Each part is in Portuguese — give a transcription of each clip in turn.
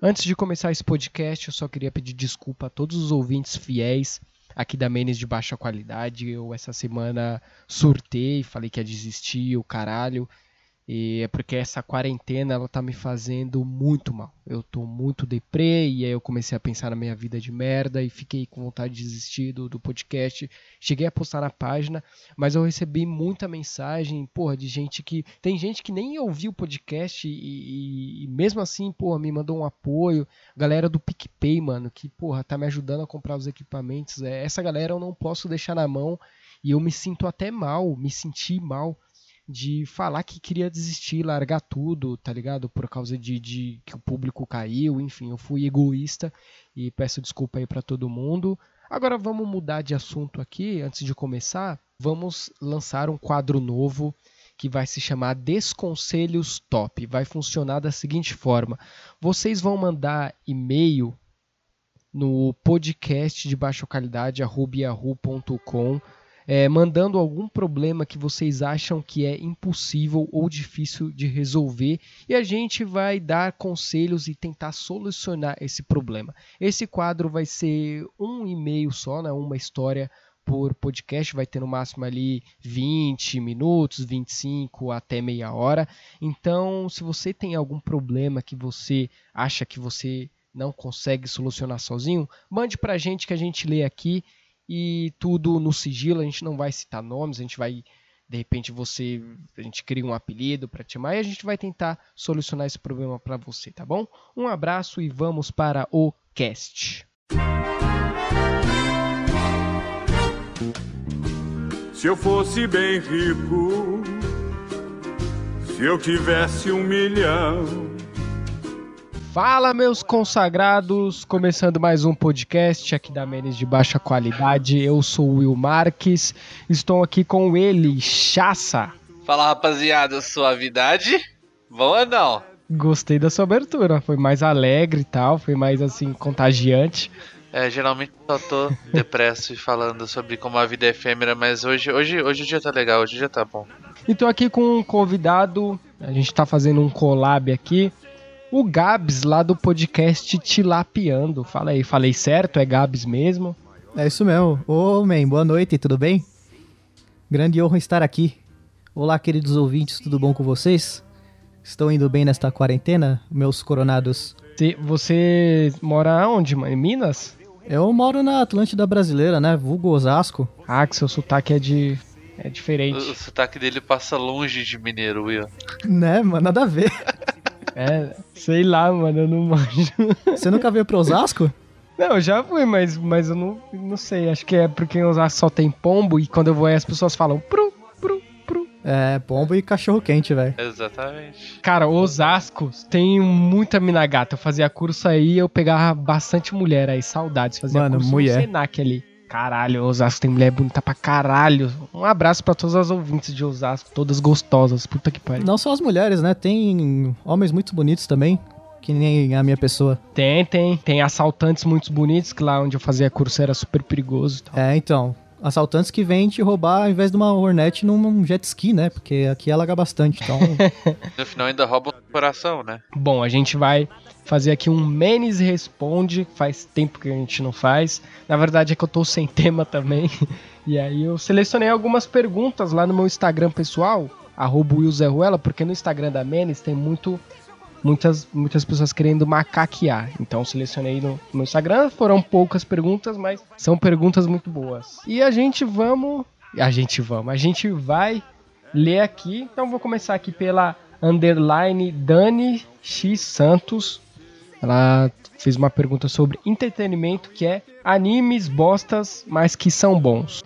Antes de começar esse podcast, eu só queria pedir desculpa a todos os ouvintes fiéis aqui da Menes de baixa qualidade. Eu essa semana surtei, falei que ia desistir, o caralho. E é porque essa quarentena ela tá me fazendo muito mal. Eu tô muito deprê e aí eu comecei a pensar na minha vida de merda e fiquei com vontade de desistir do, do podcast. Cheguei a postar na página, mas eu recebi muita mensagem, porra, de gente que. Tem gente que nem ouviu o podcast e, e, e mesmo assim, porra, me mandou um apoio. Galera do PicPay, mano, que, porra, tá me ajudando a comprar os equipamentos. É, essa galera eu não posso deixar na mão e eu me sinto até mal, me senti mal de falar que queria desistir, largar tudo, tá ligado? Por causa de, de que o público caiu, enfim, eu fui egoísta e peço desculpa aí para todo mundo. Agora vamos mudar de assunto aqui, antes de começar, vamos lançar um quadro novo que vai se chamar Desconselhos Top. Vai funcionar da seguinte forma: vocês vão mandar e-mail no podcast de baixa qualidade yahoo.com é, mandando algum problema que vocês acham que é impossível ou difícil de resolver e a gente vai dar conselhos e tentar solucionar esse problema. Esse quadro vai ser um e-mail só, né, uma história por podcast, vai ter no máximo ali 20 minutos, 25 até meia hora. Então, se você tem algum problema que você acha que você não consegue solucionar sozinho, mande para a gente que a gente lê aqui e tudo no sigilo, a gente não vai citar nomes, a gente vai de repente você a gente cria um apelido para te chamar e a gente vai tentar solucionar esse problema para você, tá bom? Um abraço e vamos para o cast. Se eu fosse bem rico, se eu tivesse um milhão Fala, meus consagrados! Começando mais um podcast aqui da Menes de Baixa Qualidade. Eu sou o Will Marques, estou aqui com ele, Chassa. Fala, rapaziada, suavidade? Bom ou não? Gostei da sua abertura, foi mais alegre e tal, foi mais assim, contagiante. É, geralmente só tô depresso e falando sobre como a vida é efêmera, mas hoje, hoje, hoje o dia tá legal, hoje o dia tá bom. Então aqui com um convidado, a gente tá fazendo um collab aqui o Gabs, lá do podcast Tilapiando. Fala aí, falei certo? É Gabs mesmo? É isso mesmo. Ô, man, boa noite, tudo bem? Grande honra estar aqui. Olá, queridos ouvintes, tudo bom com vocês? Estão indo bem nesta quarentena, meus coronados? Você mora onde, mano? Em Minas? Eu moro na Atlântida Brasileira, né? Vulgo Osasco. Ah, que seu sotaque é de. É diferente. O, o sotaque dele passa longe de mineiro, Will. Né, mano? Nada a ver. É, sei lá, mano, eu não manjo. Você nunca veio pro Osasco? Não, eu já fui, mas, mas eu não, não sei. Acho que é porque em Osasco só tem pombo e quando eu vou aí as pessoas falam pru, pru, pru. É, pombo e cachorro quente, velho. Exatamente. Cara, Osasco tem muita mina gata. Eu fazia curso aí eu pegava bastante mulher aí, saudades. Fazia Mano, curso mulher. no Senac ali. Caralho, Osasco tem mulher bonita pra caralho. Um abraço pra todas as ouvintes de Osasco, todas gostosas, puta que pariu. Não só as mulheres, né? Tem homens muito bonitos também, que nem a minha pessoa. Tem, tem. Tem assaltantes muito bonitos, que lá onde eu fazia curso era super perigoso. e tal. É, então. Assaltantes que vêm te roubar ao invés de uma Hornet num jet ski, né? Porque aqui alaga bastante, então... No final ainda roubam o coração, né? Bom, a gente vai fazer aqui um Menes Responde. Faz tempo que a gente não faz. Na verdade é que eu tô sem tema também. E aí eu selecionei algumas perguntas lá no meu Instagram pessoal, arroba porque no Instagram da Menes tem muito, muitas, muitas pessoas querendo macaquear. Então selecionei no, no Instagram. Foram poucas perguntas, mas são perguntas muito boas. E a gente vamos. A gente vamos. A gente vai ler aqui. Então vou começar aqui pela underline Dani X Santos. Ela fez uma pergunta sobre entretenimento que é animes bostas, mas que são bons.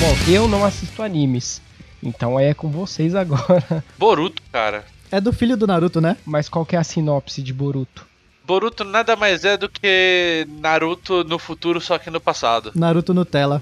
Bom, eu não assisto animes, então aí é com vocês agora. Boruto, cara. é do filho do Naruto, né? Mas qual que é a sinopse de Boruto? Boruto nada mais é do que Naruto no futuro, só que no passado. Naruto Nutella.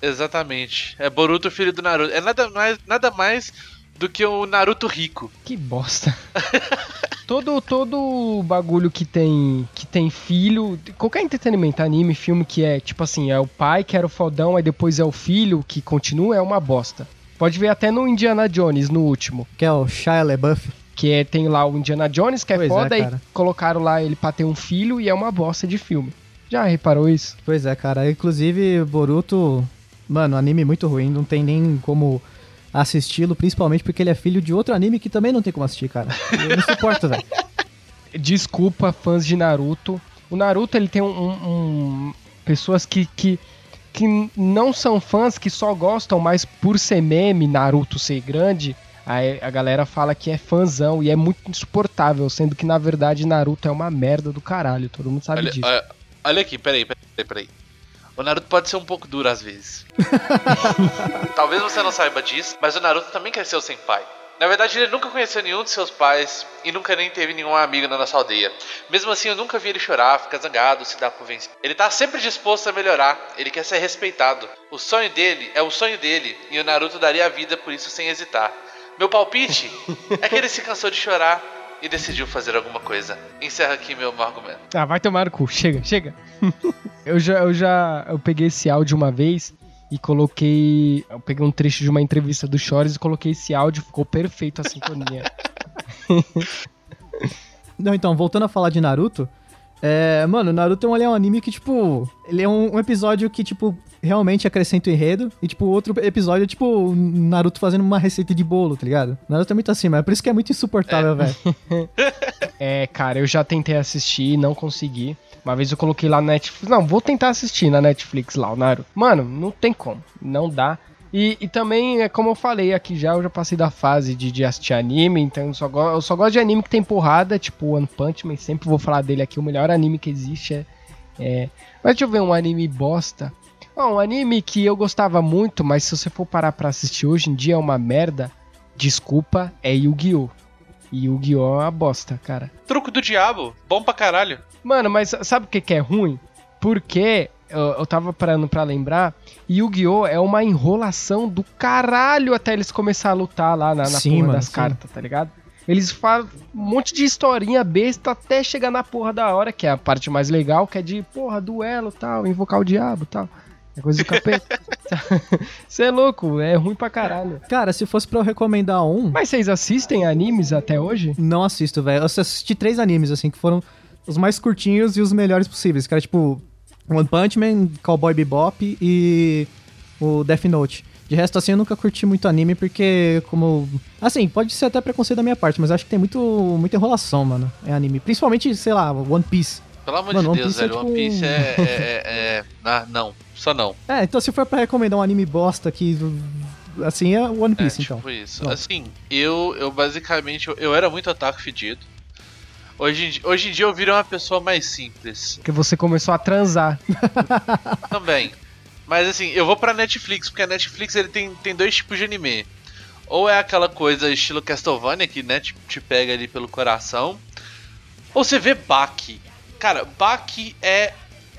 Exatamente. É Boruto, filho do Naruto. É nada mais, nada mais do que o Naruto rico. Que bosta. Todo, todo bagulho que tem que tem filho, qualquer entretenimento, anime, filme que é tipo assim, é o pai que era o fodão, aí depois é o filho que continua, é uma bosta. Pode ver até no Indiana Jones, no último. Que é o Shia LaBeouf. Que é, tem lá o Indiana Jones, que é Pois é, foda, e cara. colocaram lá ele pra ter um filho e é uma bosta de filme. Já reparou isso? Pois é, cara. Inclusive, Boruto, mano, anime muito ruim. Não tem nem como assisti-lo, principalmente porque ele é filho de outro anime que também não tem como assistir, cara. Eu não suporto, velho. Desculpa, fãs de Naruto. O Naruto, ele tem um. um- um- pessoas que, que, que não são fãs, que só gostam, mas por ser meme, Naruto ser grande, aí a galera fala que é fãzão e é muito insuportável, sendo que na verdade Naruto é uma merda do caralho, todo mundo sabe Olha, disso. olha, olha aqui, peraí, peraí, peraí. O Naruto pode ser um pouco duro às vezes. Talvez você não saiba disso, mas o Naruto também cresceu sem pai. Na verdade, ele nunca conheceu nenhum de seus pais e nunca nem teve nenhum amigo na nossa aldeia. Mesmo assim, eu nunca vi ele chorar, ficar zangado, se dar por vencido. Ele tá sempre disposto a melhorar, ele quer ser respeitado. O sonho dele é o sonho dele e o Naruto daria a vida por isso sem hesitar. Meu palpite é que ele se cansou de chorar e decidiu fazer alguma coisa. Encerra aqui meu argumento. Ah, vai tomar no cu. Chega, chega. eu já, eu já, eu peguei esse áudio uma vez e coloquei, eu peguei um trecho de uma entrevista do Chores e coloquei esse áudio, ficou perfeito a sintonia. Não, então, voltando a falar de Naruto, é, mano, Naruto é um anime que, tipo, ele é um, um episódio que, tipo, realmente acrescenta o enredo, e, tipo, outro episódio é, tipo, Naruto fazendo uma receita de bolo, tá ligado? Naruto é muito assim, mas é por isso que é muito insuportável, velho. é, cara, eu já tentei assistir e não consegui. Uma vez eu coloquei lá na Netflix. Não, vou tentar assistir na Netflix lá, o Naruto. Mano, não tem como. Não dá. E, e também, é como eu falei aqui já, eu já passei da fase de, de assistir anime, então eu só, go- eu só gosto de anime que tem porrada, tipo One Punch Man, sempre vou falar dele aqui, o melhor anime que existe é... é... Mas deixa eu ver um anime bosta. Ó, um anime que eu gostava muito, mas se você for parar pra assistir hoje em dia é uma merda, desculpa, é Yu-Gi-Oh! Yu-Gi-Oh! é uma bosta, cara. Truco do diabo, bom pra caralho. Mano, mas sabe o que, que é ruim? Porque eu, eu tava parando pra lembrar, Yu-Gi-Oh! é uma enrolação do caralho até eles começar a lutar lá na, na Sim, porra mano, das sim. cartas, tá ligado? Eles falam um monte de historinha besta até chegar na porra da hora, que é a parte mais legal, que é de, porra, duelo tal, invocar o diabo tal. É coisa do capeta. Você é louco, é ruim pra caralho. Cara, se fosse pra eu recomendar um, Mas vocês assistem animes até hoje? não assisto, velho. Eu assisti três animes, assim, que foram os mais curtinhos e os melhores possíveis. Era, tipo, One Punch Man, Cowboy Bebop e o Death Note. De resto, assim, eu nunca curti muito anime, porque como... Assim, pode ser até preconceito da minha parte, mas eu acho que tem muito, muita enrolação, mano, em anime. Principalmente, sei lá, One Piece. Pelo amor Mano, de One Deus, Piece é velho. tipo One Piece é, é, é- é- Ah, não. Só não. É, então se for pra recomendar um anime bosta que... Assim, é One É, Piece, então. tipo isso. Pronto. Assim, eu, eu basicamente, eu, eu era muito otaku fedido. Hoje em, di- hoje em dia eu virei uma pessoa mais simples. Porque você começou a transar. Também. Mas assim, eu vou pra Netflix, porque a Netflix ele tem, tem dois tipos de anime. Ou é aquela coisa estilo Castlevania, que né, te, te pega ali pelo coração. Ou você vê Baki. Cara, Baki é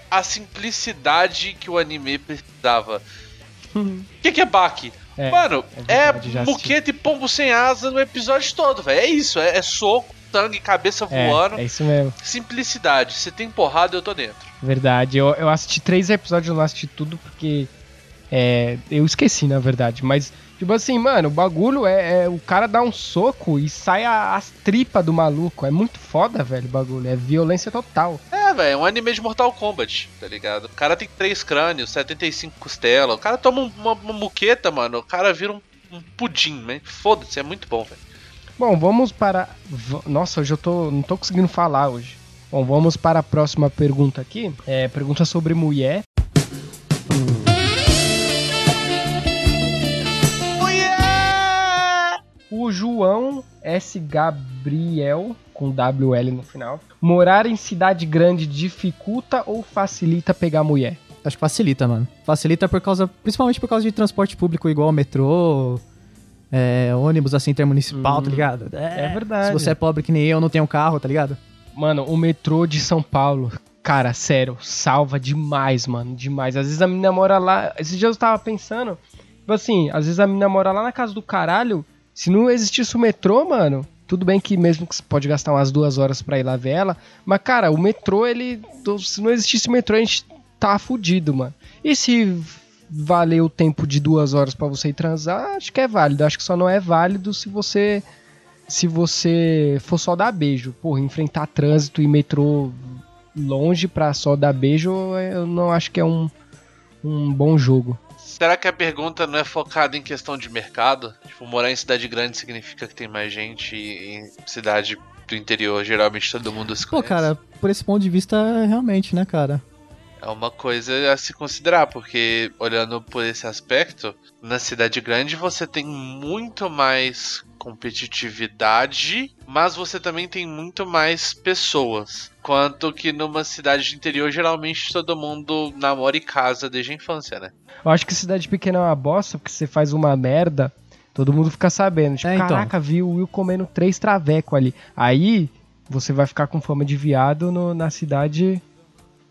a simplicidade que o anime precisava. O que, que é Baki? É, Mano, é é, muqueta e pombo sem asa no episódio todo, velho. É isso, é, é soco, sangue, cabeça voando. É, é isso mesmo. Simplicidade. Se tem porrada, eu tô dentro. Verdade, eu, eu assisti três episódios, eu não assisti tudo porque é, eu esqueci, na verdade. Mas, tipo assim, mano, o bagulho é, é o cara dá um soco e sai a- as tripas do maluco. É muito foda, velho, o bagulho. É violência total. É, velho, é um anime de Mortal Kombat, tá ligado? O cara tem três crânios, 75 costelas. O cara toma um- uma, uma muqueta, mano. O cara vira um, um pudim, né? Foda-se, é muito bom, velho. Bom, vamos para. Nossa, hoje eu tô, não tô conseguindo falar hoje. Bom, vamos para a próxima pergunta aqui. É, pergunta sobre mulher. O João S. Gabriel, com WL no final. Morar em cidade grande dificulta ou facilita pegar mulher? Acho que facilita, mano. Facilita por causa, principalmente por causa de transporte público igual metrô, é, ônibus assim intermunicipal, Hum, tá ligado? é verdade. Se você é pobre que nem eu, não tenho carro, tá ligado? Mano, o metrô de São Paulo, cara, sério, salva demais, mano, demais. Às vezes a menina mora lá. Esses dias eu tava pensando, tipo assim, às vezes a menina mora lá na casa do caralho. Se não existisse o metrô, mano, Tudo bem que mesmo que você pode gastar umas duas horas pra ir lá ver ela, mas cara, o metrô, ele. Se não existisse metrô, a gente tá fudido, mano. E se valer o tempo de duas horas pra você ir transar, acho que é válido. Acho que só não é válido se você. Se você for só dar beijo. Porra, enfrentar trânsito e metrô longe pra só dar beijo, eu não acho que é um, um bom jogo. Será que a pergunta não é focada em questão de mercado? Tipo, morar em cidade grande significa que tem mais gente e em cidade do interior, geralmente todo mundo se Pô, conhece. cara, por esse ponto de vista, realmente, né, cara? É uma coisa a se considerar, porque olhando por esse aspecto, na cidade grande você tem muito mais competitividade, mas você também tem muito mais pessoas. Quanto que numa cidade de interior, geralmente todo mundo namora e casa desde a infância, né? Eu acho que cidade pequena é uma bosta, porque você faz uma merda, todo mundo fica sabendo. Tipo, É, então. caraca, viu o Will comendo três traveco ali. Aí você vai ficar com fama de viado no- na cidade.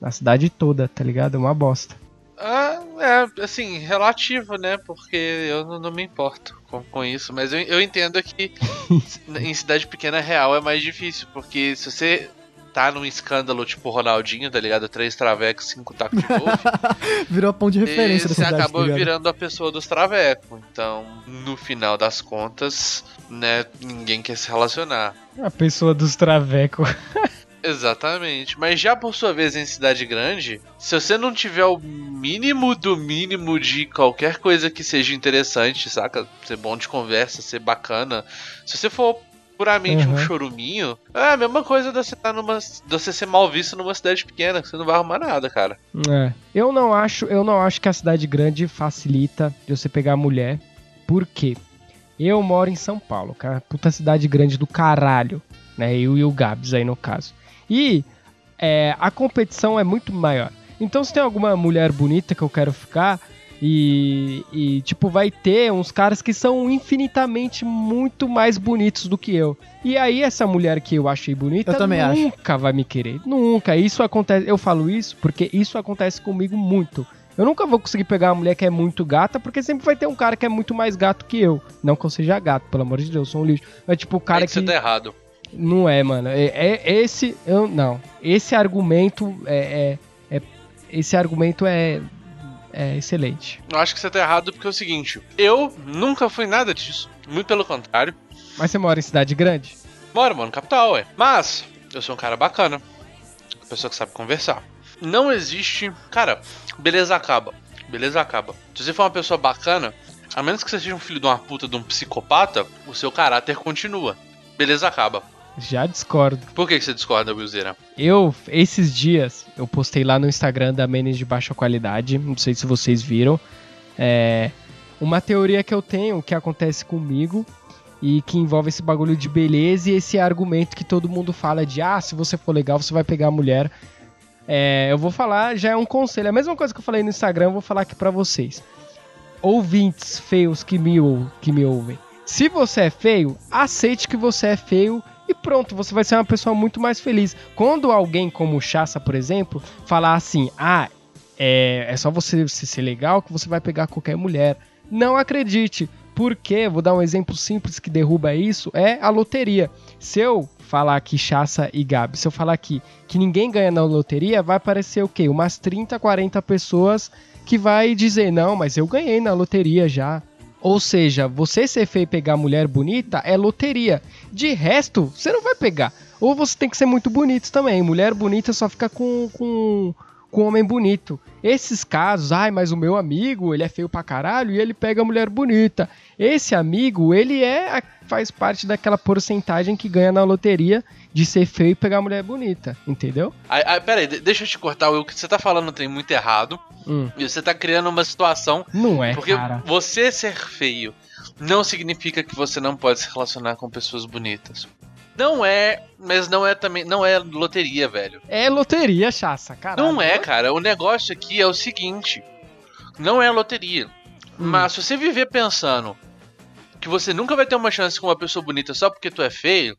Na cidade toda, tá ligado? É uma bosta. Ah, é, assim, relativo, né? Porque eu não, não me importo com, com isso. Mas eu, eu entendo que em cidade pequena real é mais difícil. Porque se você tá num escândalo tipo Ronaldinho, tá ligado? Três travecos, cinco tacos de golfe. Virou a ponto de referência dessa você cidade, tá ligado? virando a pessoa dos travecos. Então, no final das contas, né? Ninguém quer se relacionar. A pessoa dos travecos. Exatamente. Mas já por sua vez em cidade grande, se você não tiver o mínimo do mínimo de qualquer coisa que seja interessante, saca? Ser bom de conversa, ser bacana. Se você for puramente um Uhum. choruminho, é a mesma coisa de você, tá numa, de você ser mal visto numa cidade pequena, que você não vai arrumar nada, cara. É. Eu não acho, eu não acho que a cidade grande facilita de você pegar mulher. Por quê? Eu moro em São Paulo, cara. Puta cidade grande do caralho. Né? Eu e o Gabs aí no caso. E é, a competição é muito maior. Então se tem alguma mulher bonita que eu quero ficar. E, e, tipo, vai ter uns caras que são infinitamente muito mais bonitos do que eu. E aí, essa mulher que eu achei bonita Eu também acho. nunca vai me querer. Nunca. Isso acontece. Eu falo isso porque isso acontece comigo muito. Eu nunca vou conseguir pegar uma mulher que é muito gata, porque sempre vai ter um cara que é muito mais gato que eu. Não que eu seja gato, pelo amor de Deus, eu sou um lixo. Mas, tipo, o cara Aí que. você tá errado. Não é, mano. É, é esse. Eu, não. Esse argumento é, é- é- Esse argumento é. É excelente. Eu acho que você tá errado porque é o seguinte: eu nunca fui nada disso. Muito pelo contrário. Mas você mora em cidade grande? Moro, mano, capital, ué. Mas, eu sou um cara bacana. Uma pessoa que sabe conversar. Não existe. Cara, beleza acaba. Beleza acaba. Se você for uma pessoa bacana, a menos que você seja um filho de uma puta de um psicopata, o seu caráter continua. Beleza acaba. Já discordo. Por que que você discorda, Wilzeira? Eu, esses dias, eu postei lá no Instagram da Menes de baixa qualidade, não sei se vocês viram, é, uma teoria que eu tenho que acontece comigo e que envolve esse bagulho de beleza e esse argumento que todo mundo fala de, ah, se você for legal, você vai pegar a mulher. É, eu vou falar, já é um conselho, a mesma coisa que eu falei no Instagram, eu vou falar aqui pra vocês. Ouvintes feios que me, que me ouvem. Se você é feio, aceite que você é feio pronto, você vai ser uma pessoa muito mais feliz. Quando alguém como o Chassa, por exemplo, falar assim, ah, é, é só você se ser legal que você vai pegar qualquer mulher. Não acredite, porque, vou dar um exemplo simples que derruba isso, é a loteria. Se eu falar aqui Chassa e Gabi, se eu falar aqui que ninguém ganha na loteria, vai aparecer o quê? Umas 30, 40 pessoas que vai dizer, não, mas eu ganhei na loteria já. Ou seja, você ser feio e pegar mulher bonita é loteria. De resto, você não vai pegar. Ou você tem que ser muito bonito também. Mulher bonita só fica com, com, com homem bonito. Esses casos, ai, mas o meu amigo, ele é feio pra caralho e ele pega mulher bonita. Esse amigo, ele é faz parte daquela porcentagem que ganha na loteria de ser feio e pegar mulher bonita, entendeu? Aí, aí, pera aí, de- deixa eu te cortar, o que você tá falando tem muito errado. Hum, E você tá criando uma situação não é, Porque cara. você ser feio não significa que você não pode se relacionar com pessoas bonitas. Não é, mas não é também, não é loteria, velho. É loteria, chaça, cara. Não é, cara. O negócio aqui é o seguinte: não é loteria. Hum. Mas se você viver pensando que você nunca vai ter uma chance com uma pessoa bonita só porque tu é feio,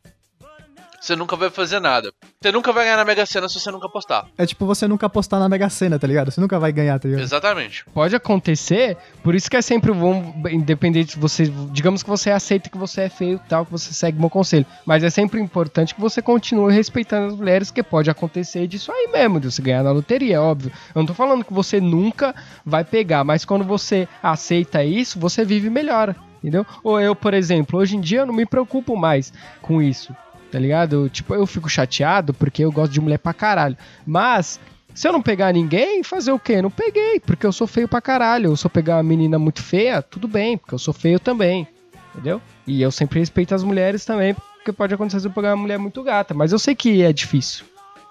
você nunca vai fazer nada. Você nunca vai ganhar na Mega Sena se você nunca apostar. É tipo você nunca apostar na Mega Sena, tá ligado? Você nunca vai ganhar, tá ligado? Exatamente. Pode acontecer, por isso que é sempre bom, independente se você. Digamos que você aceita que você é feio e tal, que você segue meu conselho. Mas é sempre importante que você continue respeitando as mulheres, que pode acontecer disso aí mesmo, de você ganhar na loteria, é óbvio. Eu não tô falando que você nunca vai pegar, mas quando você aceita isso, você vive melhor. Entendeu? Ou eu, por exemplo, hoje em dia eu não me preocupo mais com isso tá ligado? Tipo, eu fico chateado porque eu gosto de mulher pra caralho. Mas, se eu não pegar ninguém, fazer o quê? Não peguei, porque eu sou feio pra caralho. Eu sou pegar uma menina muito feia, tudo bem, porque eu sou feio também. Entendeu? E eu sempre respeito as mulheres também, porque pode acontecer se eu pegar uma mulher muito gata. Mas eu sei que é difícil.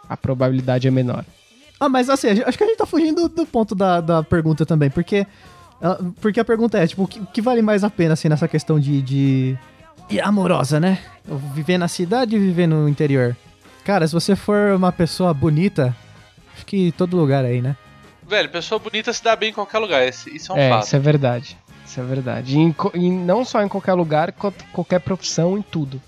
A probabilidade é menor. Ah, mas assim, acho que a gente tá fugindo do ponto da, da pergunta também, porque. Porque a pergunta é, tipo, o que, que vale mais a pena, assim, nessa questão de, de amorosa, né? Viver na cidade e viver no interior. Cara, se você for uma pessoa bonita, acho que todo lugar aí, né? Velho, pessoa bonita se dá bem em qualquer lugar, isso é um é, fato. Isso é verdade. Isso é verdade. E, e não só em qualquer lugar, qualquer profissão, em tudo.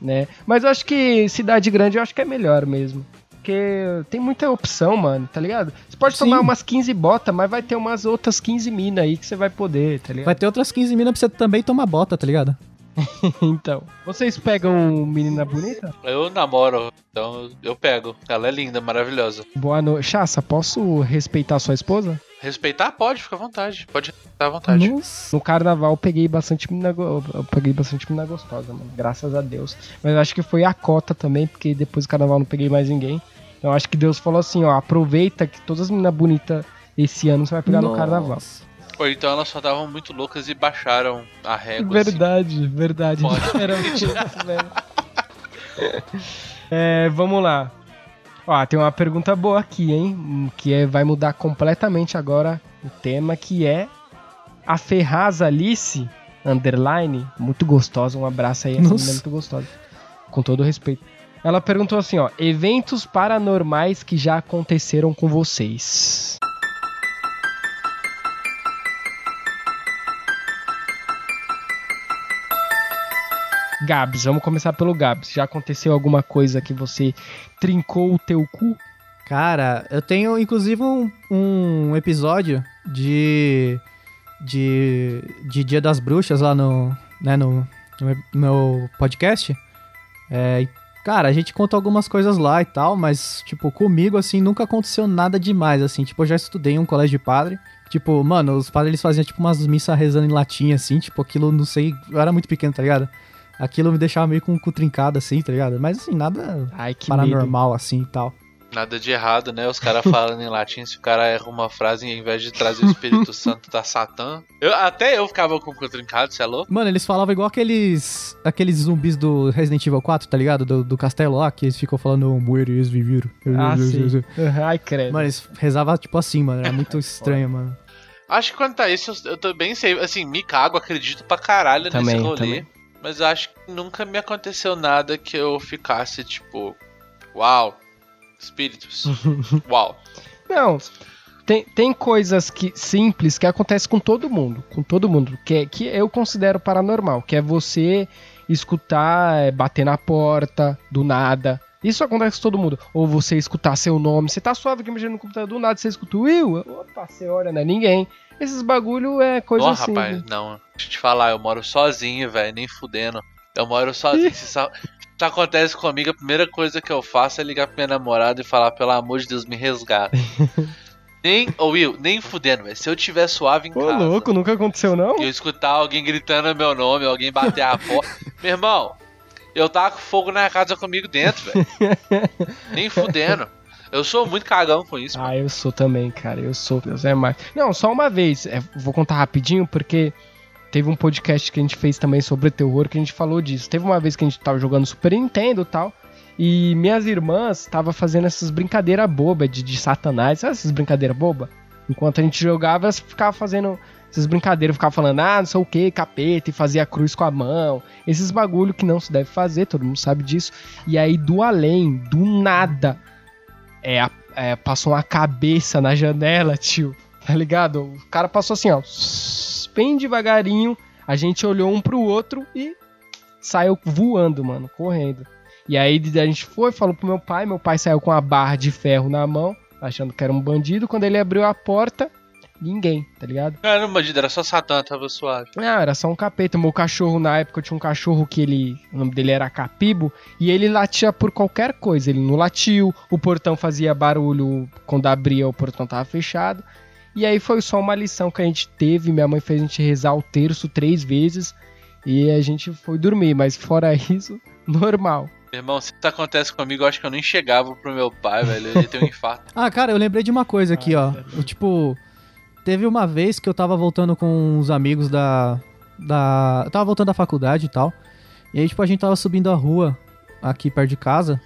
Né? Mas eu acho que cidade grande eu acho que é melhor mesmo. Porque tem muita opção, mano, tá ligado? Você pode Sim. tomar umas 15 botas, mas vai ter umas outras 15 minas aí que você vai poder, tá ligado? Vai ter outras 15 minas pra você também tomar bota, tá ligado? então, vocês pegam menina bonita? Eu namoro, então eu pego. Ela é linda, maravilhosa. Boa noite. Chassa, posso respeitar sua esposa? Respeitar? Pode, fica à vontade. Pode respeitar à vontade. Nossa. No carnaval eu peguei bastante menina, eu peguei bastante menina gostosa, mano. Graças a Deus. Mas eu acho que foi a cota também, porque depois do carnaval não peguei mais ninguém. Então acho que Deus falou assim, ó, aproveita que todas as meninas bonitas esse ano você vai pegar Nossa. no carnaval. Ou então elas só estavam muito loucas e baixaram a régua. Verdade, assim. verdade. Era muito é, vamos lá. Ó, tem uma pergunta boa aqui, hein? Que é, vai mudar completamente agora o tema, que é a Ferraz Alice, underline, muito gostosa. Um abraço aí, essa menina é muito gostosa. Com todo respeito. Ela perguntou assim, ó, eventos paranormais que já aconteceram com vocês. Gabs, vamos começar pelo Gabs. Já aconteceu alguma coisa que você trincou o teu cu? Cara, eu tenho inclusive um, um episódio de, de de Dia das Bruxas lá no, né, no, no meu podcast. É, cara, a gente conta algumas coisas lá e tal, mas, tipo, comigo, assim, nunca aconteceu nada demais, assim. Tipo, eu já estudei em um colégio de padre. Tipo, mano, os padres eles faziam, tipo, umas missas rezando em latim, assim. Tipo, aquilo, não sei, eu era muito pequeno, tá ligado? Aquilo me deixava meio com o cu trincado, assim, tá ligado? Mas assim, nada Ai, paranormal medo. assim e tal. Nada de errado, né? Os caras falando em latim, se o cara erra uma frase e ao invés de trazer o Espírito Santo da Satã. Eu, até eu ficava com o cu trincado, você é louco? Mano, eles falavam igual aqueles aqueles zumbis do Resident Evil 4, tá ligado? Do, do castelo lá, que eles ficam falando mueres viviram. Ah, sim. Ai, credo. Mano, eles rezavam tipo assim, mano. Era muito estranho, mano. Acho que quanto a isso, eu, eu também sei. Assim, me cago, acredito pra caralho também, nesse rolê. Também. Mas acho que nunca me aconteceu nada que eu ficasse tipo, uau, espíritos, uau. Não, tem, tem coisas que simples que acontecem com todo mundo, com todo mundo, que, é, que eu considero paranormal, que é você escutar é, bater na porta do nada. Isso acontece com todo mundo. Ou você escutar seu nome. Você tá suave aqui mexendo no computador, do nada você escuta Will. Opa, você olha, não é ninguém. Esses bagulho é coisa oh, assim. rapaz, não. Deixa eu te falar, eu moro sozinho, velho, nem fudendo. Eu moro sozinho. Se isso acontece comigo, a primeira coisa que eu faço é ligar pra minha namorada e falar, pelo amor de Deus, me resgata. nem, ô Will, nem fudendo, velho. Se eu tiver suave em Ô, casa. louco, nunca aconteceu, não? Eu escutar alguém gritando meu nome, alguém bater a porta. meu irmão, eu tava com fogo na casa comigo dentro, velho. nem fudendo. Eu sou muito cagão com isso. Ah, eu sou também, cara. Eu sou. Deus é mais. Não, só uma vez. É, vou contar rapidinho, porque teve um podcast que a gente fez também sobre terror que a gente falou disso. Teve uma vez que a gente tava jogando Super Nintendo e tal. E minhas irmãs estavam fazendo essas brincadeiras bobas de, de satanás. Sabe essas brincadeiras bobas? Enquanto a gente jogava, elas ficavam fazendo essas brincadeiras, ficavam falando, ah, não sei o que, capeta, e fazia cruz com a mão. Esses bagulho que não se deve fazer, todo mundo sabe disso. E aí, do além, do nada, é, é, passou uma cabeça na janela, tio. Tá ligado? O cara passou assim, ó. Bem devagarinho. A gente olhou um pro outro e saiu voando, mano, correndo. E aí a gente foi, falou pro meu pai, meu pai saiu com a barra de ferro na mão, achando que era um bandido. Quando ele abriu a porta, ninguém, tá ligado? Não era um bandido, era só Satã, tava suave. Não, era só um capeta. Meu cachorro, na época, eu tinha um cachorro que ele. O nome dele era Capibo. E ele latia por qualquer coisa. Ele não latiu, o portão fazia barulho quando abria, o portão tava fechado. E aí foi só uma lição que a gente teve. Minha mãe fez a gente rezar o terço três vezes. E a gente foi dormir. Mas fora isso, normal. Irmão, se isso acontece comigo, eu acho que eu nem chegava pro meu pai, velho. Eu ia ter um infarto. Ah, cara, eu lembrei de uma coisa aqui, ó. Eu, tipo, teve uma vez que eu tava voltando com uns amigos da. da. Eu tava voltando da faculdade e tal. E aí, tipo, a gente tava subindo a rua aqui perto de casa.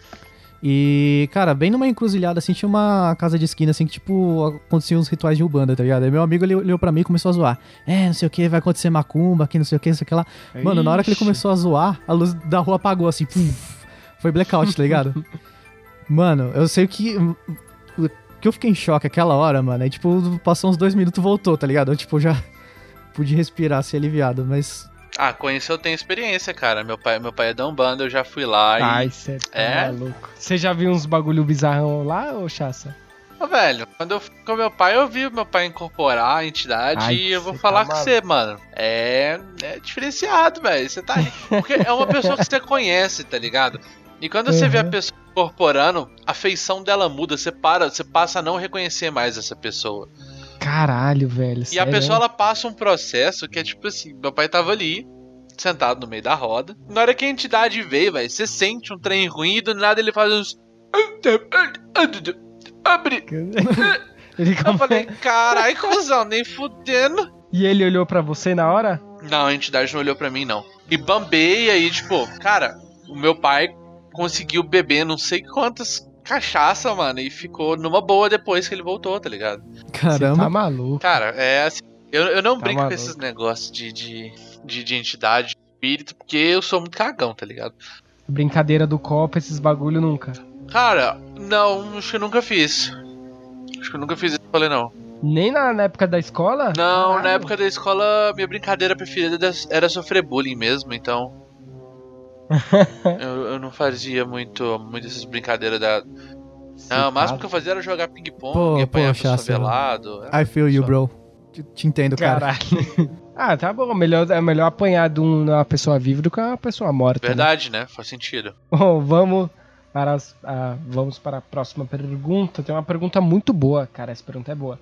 E, cara, bem numa encruzilhada, assim, tinha uma casa de esquina, assim, que, tipo, aconteciam uns rituais de Ubanda, tá ligado? Aí meu amigo ele olhou pra mim e começou a zoar. É, não sei o que, vai acontecer macumba aqui, não sei o que, não sei o que lá. Mano, na hora que ele começou a zoar, a luz da rua apagou, assim, pum, foi blackout, tá ligado? Mano, eu sei que. O que eu fiquei em choque aquela hora, mano, é tipo, passou uns dois minutos voltou, tá ligado? Eu, tipo, já pude respirar, ser aliviado, mas. Ah, com isso eu tenho experiência, cara. Meu pai, meu pai é da Umbanda, eu já fui lá e. Ai, você tá É? maluco. Você já viu uns bagulho bizarrão lá, ô Chassa? Ô, velho, quando eu fui com meu pai, eu vi meu pai incorporar a entidade Ai, e eu vou cê falar tá com você, mano. É, é diferenciado, velho. Você tá. Porque é uma pessoa que você conhece, tá ligado? E quando você vê a Uhum. pessoa incorporando, a feição dela muda, você para, você passa a não reconhecer mais essa pessoa. Caralho, velho. E a pessoa ela passa um processo que é tipo assim, meu pai tava ali, sentado no meio da roda. Na hora que a entidade veio, velho, você sente um trem ruim e do nada ele faz uns. Abre. Eu falei, carai, cuzão, nem fudendo. E ele olhou pra você na hora? Não, a entidade não olhou pra mim, não. E bambei aí, tipo, cara, o meu pai conseguiu beber não sei quantas cachaça, mano, e ficou numa boa depois que ele voltou, tá ligado? Você Caramba. tá maluco. Cara, é assim. Eu, eu não Tá brinco maluco. com esses negócios de, de, de, de entidade, de espírito, porque eu sou muito cagão, tá ligado? Brincadeira do copo, esses bagulho nunca. Cara, não, acho que eu nunca fiz. Acho que eu nunca fiz isso, falei não. Nem na, na época da escola? Não, na Caralho. época da escola, minha brincadeira preferida era sofrer bullying mesmo, então. eu, eu não fazia muito, muito essas brincadeiras da. Não, o máximo que eu fazia era jogar ping-pong, apanhar favelado. I feel you, Só. bro. Te, te entendo, cara. Ah, tá bom. Melhor, é melhor apanhar de um- uma pessoa viva do que uma pessoa morta. né? Verdade, né? Faz sentido. Bom, vamos para, as- a, vamos para a próxima pergunta. Tem uma pergunta muito boa, cara. Essa pergunta é boa.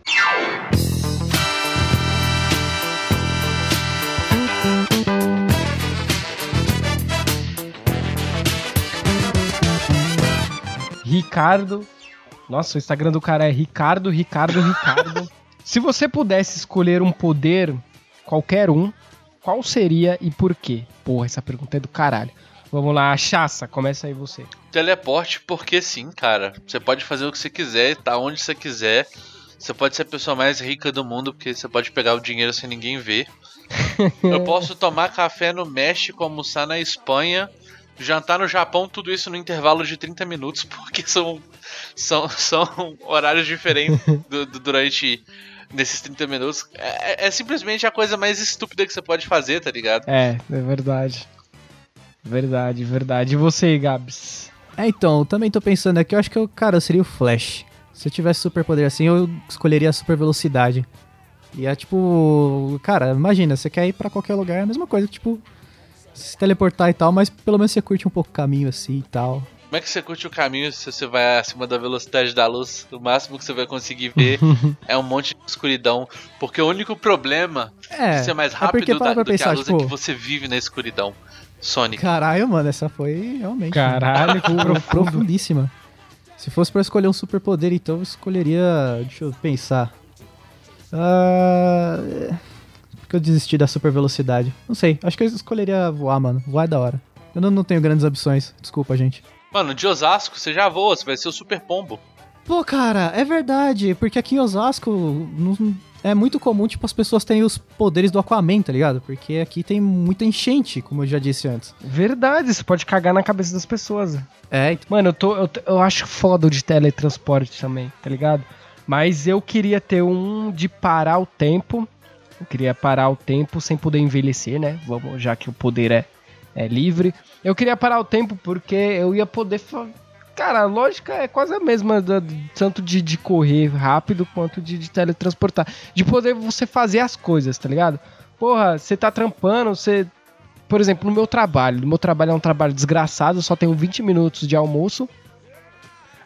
Ricardo. Nossa, o Instagram do cara é Ricardo, Ricardo, Ricardo. Se você pudesse escolher um poder, qualquer um, qual seria e por quê? Porra, essa pergunta é do caralho. Vamos lá, Chassa, começa aí você. Teleporte, porque sim, cara. Você pode fazer o que você quiser, tá onde você quiser. Você pode ser a pessoa mais rica do mundo, porque você pode pegar o dinheiro sem ninguém ver. Eu posso tomar café no México, almoçar na Espanha, jantar no Japão, tudo isso no intervalo de 30 minutos, porque são, são, são horários diferentes du- du- durante nesses 30 minutos. É, é simplesmente a coisa mais estúpida que você pode fazer, tá ligado? É, é verdade. Verdade, verdade. E você, Gabs? É, então, eu também tô pensando aqui, eu acho que eu, cara, eu seria o Flash. Se eu tivesse superpoder assim, eu escolheria a super velocidade. E é tipo, cara, imagina, você quer ir pra qualquer lugar, é a mesma coisa, tipo, se teleportar e tal, mas pelo menos você curte um pouco o caminho assim e tal. Como é que você curte o caminho se você vai acima da velocidade da luz? O máximo que você vai conseguir ver é um monte de escuridão. Porque o único problema É, de ser mais é rápido para da, do que a pensar, luz é tipo, que você vive na escuridão. Sonic. caralho, mano, essa foi realmente Caralho, profundo. profundíssima. Se fosse pra escolher um superpoder, então eu escolheria, deixa eu pensar. Ah, é, por que eu desisti da super velocidade? Não sei, acho que eu escolheria voar, mano. Voar é da hora. Eu não, não tenho grandes ambições, desculpa, gente. Mano, de Osasco, você já voa, você vai ser o super pombo. Pô, cara, é verdade, porque aqui em Osasco não- é muito comum, tipo, as pessoas terem os poderes do Aquaman, tá ligado? Porque aqui tem muita enchente, como eu já disse antes. Verdade, você pode cagar na cabeça das pessoas. É, então, Mano, eu, tô, eu, tô- eu acho foda o de teletransporte também, tá ligado? Mas eu queria ter um de parar o tempo. Eu queria parar o tempo sem poder envelhecer, né? Vamos, já que o poder é é, livre. Eu queria parar o tempo porque eu ia poder. Cara, a lógica é quase a mesma, da- tanto de, de correr rápido quanto de, de teletransportar. De poder você fazer as coisas, tá ligado? Porra, você tá trampando, você. Por exemplo, no meu trabalho. No meu trabalho é um trabalho desgraçado, eu só tenho 20 minutos de almoço.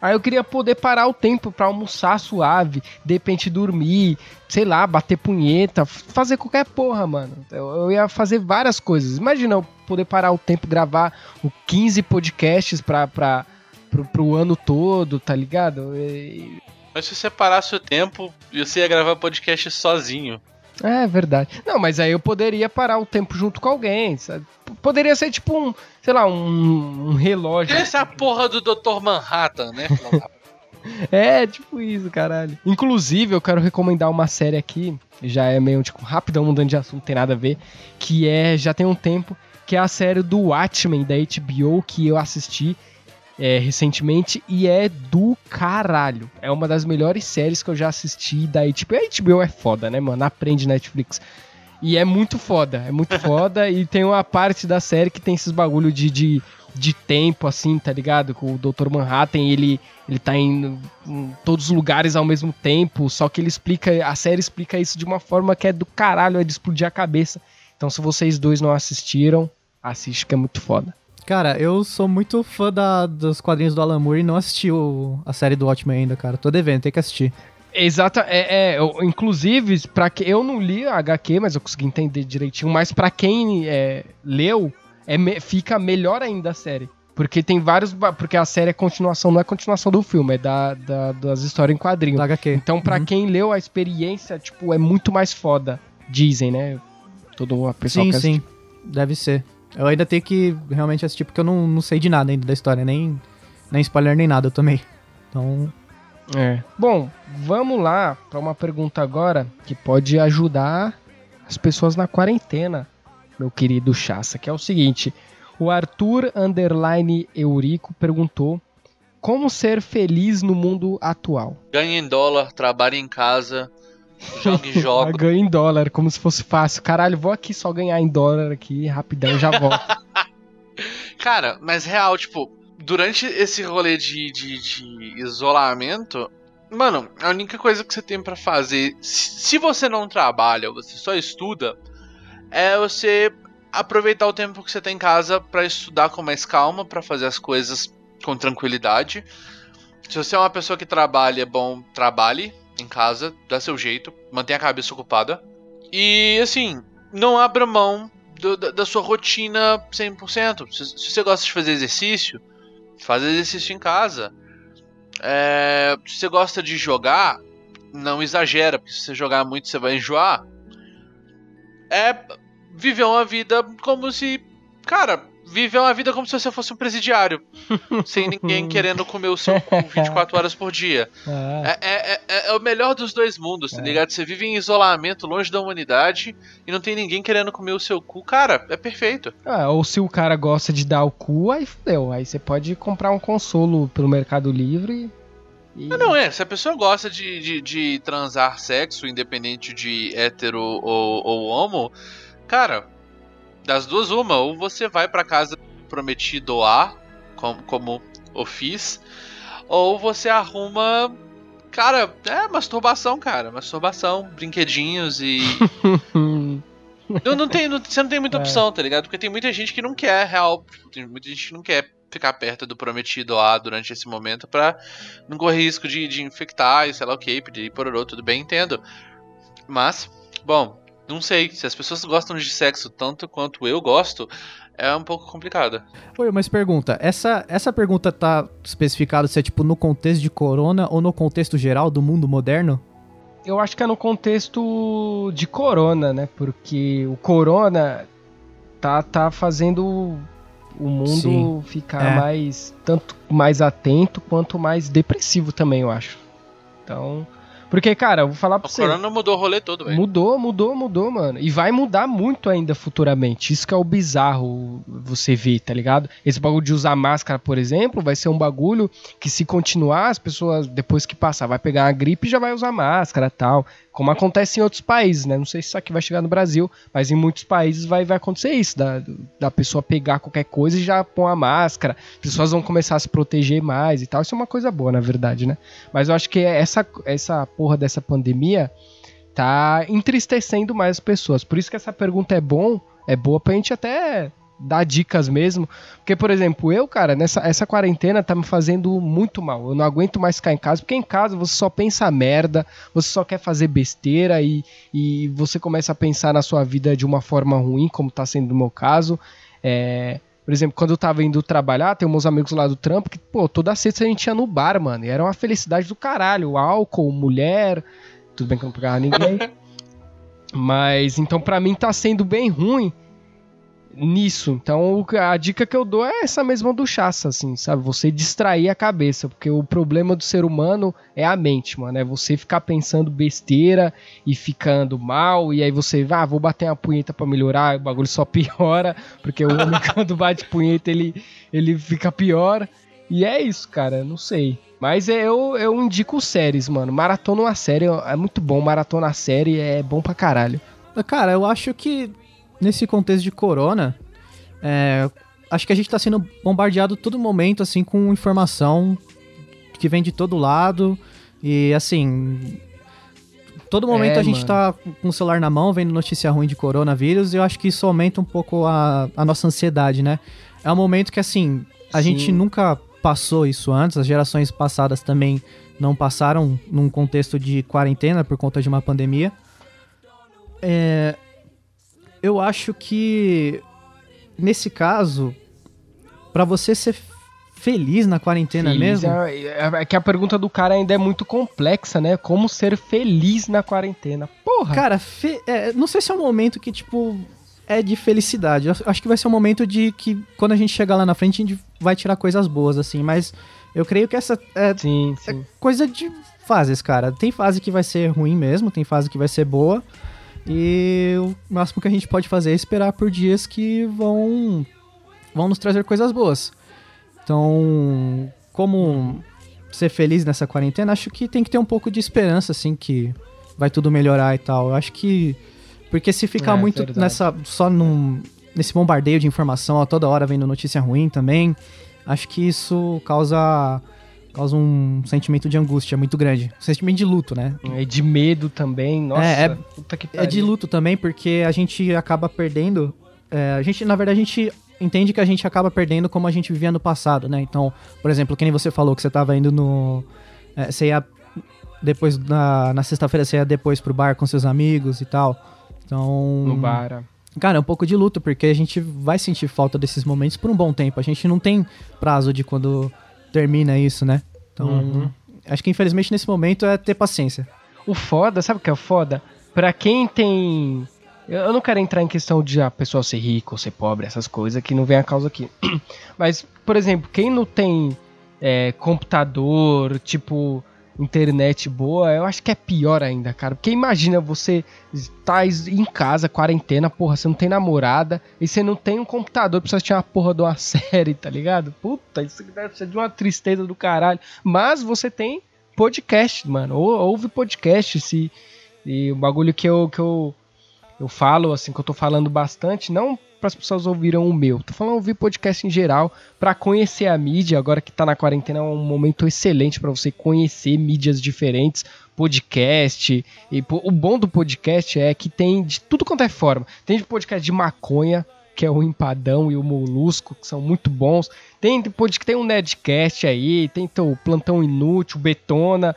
Aí eu queria poder parar o tempo pra almoçar suave, de repente dormir, sei lá, bater punheta, fazer qualquer porra, mano. Eu, eu ia fazer várias coisas. Imagina eu poder parar o tempo, gravar o 15 podcasts pra, pra, pro, pro ano todo, tá ligado? E- Mas se você parasse o tempo, você ia gravar podcast sozinho. É verdade. Não, mas aí eu poderia parar o tempo junto com alguém. sabe? Poderia ser tipo um, sei lá, um, um relógio. Essa é porra do Dr. Manhattan, né? É, tipo isso, caralho. Inclusive, eu quero recomendar uma série aqui, já é meio, tipo, rapidão, mudando de assunto, não tem nada a ver, que é, já tem um tempo, que é a série do Watchmen, da HBO, que eu assisti é, recentemente, e é do caralho. É uma das melhores séries que eu já assisti da HBO. A HBO é foda, né, mano? Aprende Netflix. E é muito foda, é muito foda, e tem uma parte da série que tem esses bagulho de... de de tempo, assim, tá ligado? Com o Dr. Manhattan, ele, ele tá em, em todos os lugares ao mesmo tempo, só que ele explica, a série explica isso de uma forma que é do caralho, é de explodir a cabeça. Então, se vocês dois não assistiram, assiste que é muito foda. Cara, eu sou muito fã da- dos quadrinhos do Alan Moore e não assisti o- a série do Watchmen ainda, cara. Tô devendo, tem que assistir. Exata, é, é eu- inclusive, para que eu não li a HQ, mas eu consegui entender direitinho, mas pra quem é, leu, é, me- fica melhor ainda a série. Porque tem vários. Porque a série é continuação, não é continuação do filme, é da, da- das histórias em quadrinho. Da HQ. Então, pra Uhum. quem leu a experiência, tipo, é muito mais foda. Dizem, né? Todo a pessoa Sim, sim. Deve ser. Eu ainda tenho que realmente assistir, porque eu não, não sei de nada ainda da história, nem, nem spoiler nem nada eu tomei. Então, É. Bom, vamos lá pra uma pergunta agora que pode ajudar as pessoas na quarentena, meu querido Chassa, que é o seguinte: o Arthur Underline Eurico perguntou como ser feliz no mundo atual. Ganhe em dólar, trabalhe em casa, jogue Ah, jogos. Ganha em dólar, como se fosse fácil. Caralho, vou aqui só ganhar em dólar aqui, rapidão, já volto. Cara, mas real, tipo, durante esse rolê de, de, de isolamento, mano, a única coisa que você tem pra fazer, se, você não trabalha, você só estuda, é você aproveitar o tempo que você tem em casa pra estudar com mais calma, pra fazer as coisas com tranquilidade. Se você é uma pessoa que trabalha, é bom, trabalhe em casa, dá seu jeito, mantenha a cabeça ocupada. E assim, não abra mão do- da, da sua rotina 100%. Se, se você gosta de fazer exercício, faz exercício em casa. É, se você gosta de jogar, não exagera, porque se você jogar muito você vai enjoar. É viver uma vida como se. Cara, viver uma vida como se você fosse um presidiário. sem ninguém querendo comer o seu cu 24 horas por dia. Ah, É, é, é, é o melhor dos dois mundos, tá É. ligado? Você vive em isolamento, longe da humanidade, e não tem ninguém querendo comer o seu cu. Cara, é perfeito. ah, ou se o cara gosta de dar o cu, aí fudeu. Aí você pode comprar um consolo pelo Mercado Livre. E... Não, não é. Se a pessoa gosta de, de, de transar sexo, independente de hétero ou, ou homo, cara, das duas, uma. Ou você vai pra casa prometido A, como, como eu fiz, ou você arruma. Cara, é masturbação, cara. Masturbação, brinquedinhos e. Não, não tem, não- você não tem muita É. opção, tá ligado? Porque tem muita gente que não quer real. Tem muita gente que não quer ficar perto do prometido lá durante esse momento pra não correr risco de, de infectar e sei lá o que, pedir pororô, tudo bem, entendo. Mas, bom, não sei. Se as pessoas gostam de sexo tanto quanto eu gosto, é um pouco complicado. Oi, mas pergunta, essa, essa pergunta tá especificada se é tipo no contexto de corona ou no contexto geral do mundo moderno? Eu acho que é no contexto de corona, né? Porque o corona tá, tá fazendo o mundo Sim. ficar É. mais tanto mais atento quanto mais depressivo também, eu acho. Então, porque cara, eu vou falar pra O você, corona mudou o rolê todo, velho. mudou, mudou, mudou, mano. E vai mudar muito ainda futuramente. Isso que é o bizarro você ver, tá ligado? Esse bagulho de usar máscara, por exemplo, vai ser um bagulho que se continuar, as pessoas, depois que passar, vai pegar a gripe e já vai usar máscara tal. Como acontece em outros países, né? Não sei se isso aqui vai chegar no Brasil, mas em muitos países vai, vai acontecer isso, da, da pessoa pegar qualquer coisa e já pôr a máscara, as pessoas vão começar a se proteger mais e tal. Isso é uma coisa boa, na verdade, né? Mas eu acho que essa, essa porra dessa pandemia tá entristecendo mais as pessoas. Por isso que essa pergunta é bom, é boa pra gente até dar dicas mesmo. Porque, por exemplo, eu, cara, nessa essa quarentena tá me fazendo muito mal. Eu não aguento mais ficar em casa, porque em casa você só pensa merda, você só quer fazer besteira e, e você começa a pensar na sua vida de uma forma ruim, como tá sendo no meu caso. É, por exemplo, quando eu tava indo trabalhar, tem uns amigos lá do trampo que, pô, toda sexta a gente ia no bar, mano. E era uma felicidade do caralho. Álcool, mulher. Tudo bem que eu não pegava ninguém. Mas então para mim tá sendo bem ruim nisso. Então a dica que eu dou é essa mesma do chaça, assim, sabe? Você distrair a cabeça, porque o problema do ser humano é a mente, mano. É você ficar pensando besteira e ficando mal, e aí você ah, vou bater uma punheta para melhorar, o bagulho só piora, porque o homem quando bate punheta ele, ele fica pior. E é isso, cara, não sei. Mas é, eu, eu indico séries, mano. Maratona uma série é muito bom. Maratona a série é bom pra caralho. Cara, eu acho que nesse contexto de corona, é, acho que a gente tá sendo bombardeado todo momento, assim, com informação que vem de todo lado. E, assim, todo momento é, a gente mano. tá com o celular na mão, vendo notícia ruim de coronavírus, e eu acho que isso aumenta um pouco a, a nossa ansiedade, né? É um momento que, assim, a Sim. gente nunca passou isso antes, as gerações passadas também não passaram num contexto de quarentena por conta de uma pandemia. É, eu acho que nesse caso, para você ser feliz na quarentena feliz mesmo. É, é, é, que a pergunta do cara ainda é muito complexa, né? Como ser feliz na quarentena? Porra! Cara, é, não sei se é um momento que, tipo, é de felicidade. Eu acho que vai ser um momento de que quando a gente chegar lá na frente, a gente vai tirar coisas boas, assim. Mas eu creio que essa é, sim, é sim. é coisa de fases, cara. Tem fase que vai ser ruim mesmo, tem fase que vai ser boa. E o máximo que a gente pode fazer é esperar por dias que vão, vão nos trazer coisas boas. Então, como ser feliz nessa quarentena, acho que tem que ter um pouco de esperança, assim, que vai tudo melhorar e tal. Eu acho que. Porque se ficar é, muito verdade. nessa. só num, nesse bombardeio de informação a toda hora vendo notícia ruim também, acho que isso causa causa um sentimento de angústia muito grande. Um sentimento de luto, né? E de medo também, nossa. É, é, é de luto também, porque a gente acaba perdendo. É, a gente, na verdade, a gente entende que a gente acaba perdendo como a gente vivia no passado, né? Então, por exemplo, que nem você falou que você tava indo no. É, você ia. Depois, na, na sexta-feira, você ia depois pro bar com seus amigos e tal. Então. No bar. Cara, é um pouco de luto, porque a gente vai sentir falta desses momentos por um bom tempo. A gente não tem prazo de quando termina isso, né? Então, uhum. acho que infelizmente nesse momento é ter paciência. O foda, sabe o que é o foda? Pra quem tem. Eu não quero entrar em questão de a pessoa ser rico ou ser pobre, essas coisas que não vem a causa aqui. Mas, por exemplo, quem não tem é, computador, tipo, internet boa, eu acho que é pior ainda, cara. Porque imagina você tá em casa, quarentena, porra, você não tem namorada e você não tem um computador, precisa assistir uma porra de uma série, tá ligado? Puta, isso deve ser de uma tristeza do caralho. Mas você tem podcast, mano. Ou, ouve podcast, se. E o bagulho que eu, que eu, eu falo, assim, que eu tô falando bastante, não para as pessoas ouviram o meu. Tô falando ouvir podcast em geral para conhecer a mídia. Agora que tá na quarentena é um momento excelente para você conhecer mídias diferentes, podcast. E o bom do podcast é que tem de tudo quanto é forma. Tem de podcast de maconha, que é o Empadão e o Molusco, que são muito bons. Tem podcast, tem um Nedcast aí, tem o Plantão Inútil, Betona.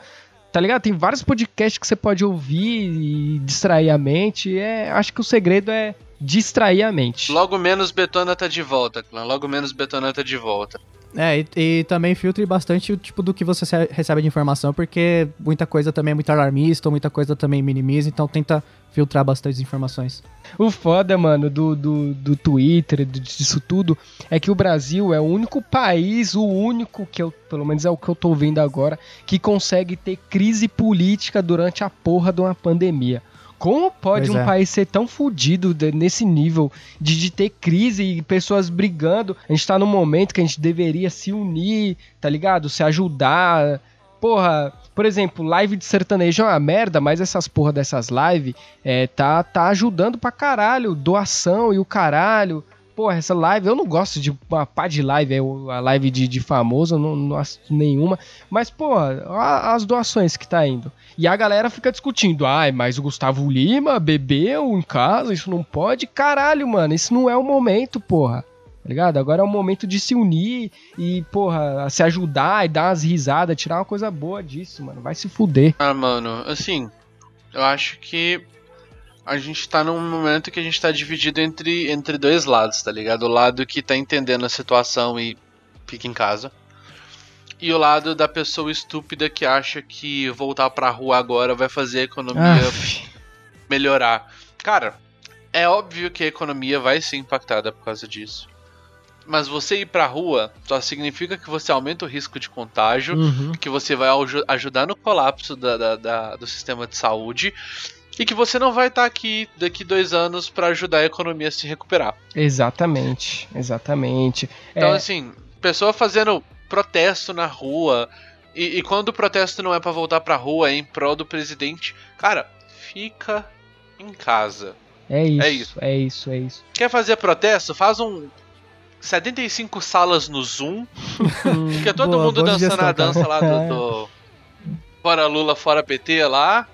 Tá ligado? Tem vários podcasts que você pode ouvir e distrair a mente. É, acho que o segredo é distrair a mente. Logo menos Betona tá de volta, clã. Logo menos Betona tá de volta. É, e, e, também filtre bastante o tipo do que você recebe de informação, porque muita coisa também é muito alarmista, muita coisa também minimiza, então tenta filtrar bastante informações. O foda, mano, do, do, do Twitter, disso tudo, é que o Brasil é o único país, o único que eu, pelo menos é o que eu tô vendo agora, que consegue ter crise política durante a porra de uma pandemia. Como pode pois um é. país ser tão fodido nesse nível de, de ter crise e pessoas brigando? A gente tá num momento que a gente deveria se unir, tá ligado? Se ajudar. Porra, Por exemplo, live de sertanejo é uma merda, mas essas porra dessas lives é, tá, tá ajudando pra caralho. Doação e o caralho. Porra, essa live, eu não gosto de uma pá de live, é a live de, de famoso, não, não assisto nenhuma. Mas, porra, as doações que tá indo. E a galera fica discutindo, ai, mas o Gustavo Lima bebeu em casa, isso não pode. Caralho, mano, isso não é o momento, porra. Tá ligado? Agora é o momento de se unir e, porra, se ajudar e dar umas risadas, tirar uma coisa boa disso, mano. Vai se fuder. Ah, mano, assim, eu acho que a gente tá num momento que a gente tá dividido entre, entre dois lados, tá ligado? O lado que tá entendendo a situação e fica em casa. E o lado da pessoa estúpida que acha que voltar pra rua agora vai fazer a economia Aff. melhorar. Cara, é óbvio que a economia vai ser impactada por causa disso. Mas você ir pra rua só significa que você aumenta o risco de contágio Uhum. que você vai aju- ajudar no colapso da- da- da- do sistema de saúde e que você não vai estar aqui daqui dois anos pra ajudar a economia a se recuperar. Exatamente, exatamente. Então, É, assim, pessoa fazendo protesto na rua e, e quando o protesto não é pra voltar pra rua, é em prol do presidente, cara, fica em casa. é isso, é é isso. é isso, é isso. Quer fazer protesto? Faz um 75 salas no Zoom, fica todo Boa, mundo dançando sugestão, a dança lá do, do Fora Lula, Fora PT lá.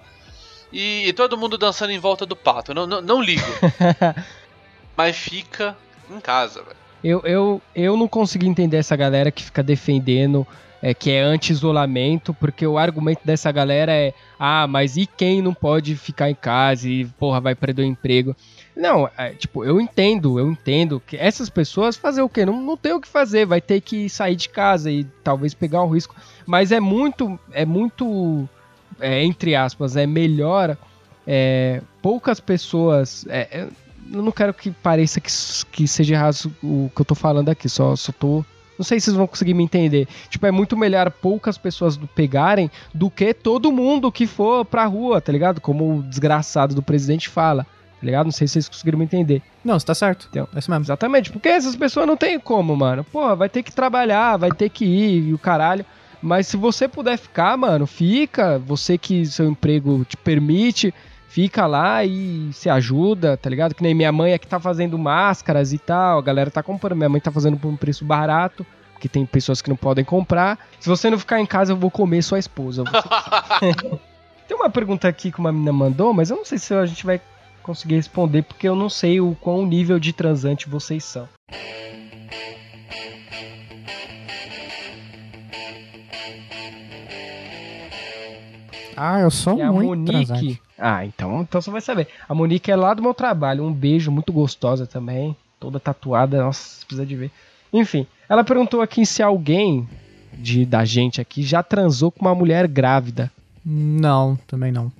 E, e todo mundo dançando em volta do pato. Não, não, não ligo. Mas fica em casa, velho. Eu, eu, eu não consegui entender essa galera que fica defendendo é, que é anti-isolamento, porque o argumento dessa galera é: ah, mas e quem não pode ficar em casa e, porra, vai perder o emprego? Não, é, tipo, eu entendo, eu entendo que essas pessoas fazer o quê? Não, não tem o que fazer, vai ter que sair de casa e talvez pegar um risco. Mas é muito, é muito, é, entre aspas, é melhor é, poucas pessoas. Eu não quero que pareça que, que seja errado o que eu tô falando aqui, só, só tô. Não sei se vocês vão conseguir me entender. Tipo, é muito melhor poucas pessoas do pegarem do que todo mundo que for pra rua, tá ligado? Como o desgraçado do presidente fala, tá ligado? Não sei se vocês conseguiram me entender. Não, você tá certo. Então. É isso mesmo. Exatamente, porque essas pessoas não tem como, mano. Pô, vai ter que trabalhar, vai ter que ir e o caralho. Mas se você puder ficar, mano, fica. Você que seu emprego te permite, fica lá e se ajuda, tá ligado? Que nem minha mãe é que tá fazendo máscaras e tal, a galera tá comprando. Minha mãe tá fazendo por um preço barato, porque tem pessoas que não podem comprar. Se você não ficar em casa, eu vou comer sua esposa. Tem uma pergunta aqui que uma menina mandou, mas eu não sei se a gente vai conseguir responder, porque eu não sei o qual nível de transante vocês são. Ah, eu sou é a muito Monique. transante. Ah, então, então você vai saber. A Monique é lá do meu trabalho. Um beijo, muito gostosa também. Toda tatuada. Nossa, precisa de ver. Enfim, ela perguntou aqui se alguém de, da gente aqui já transou com uma mulher grávida. Não, também não.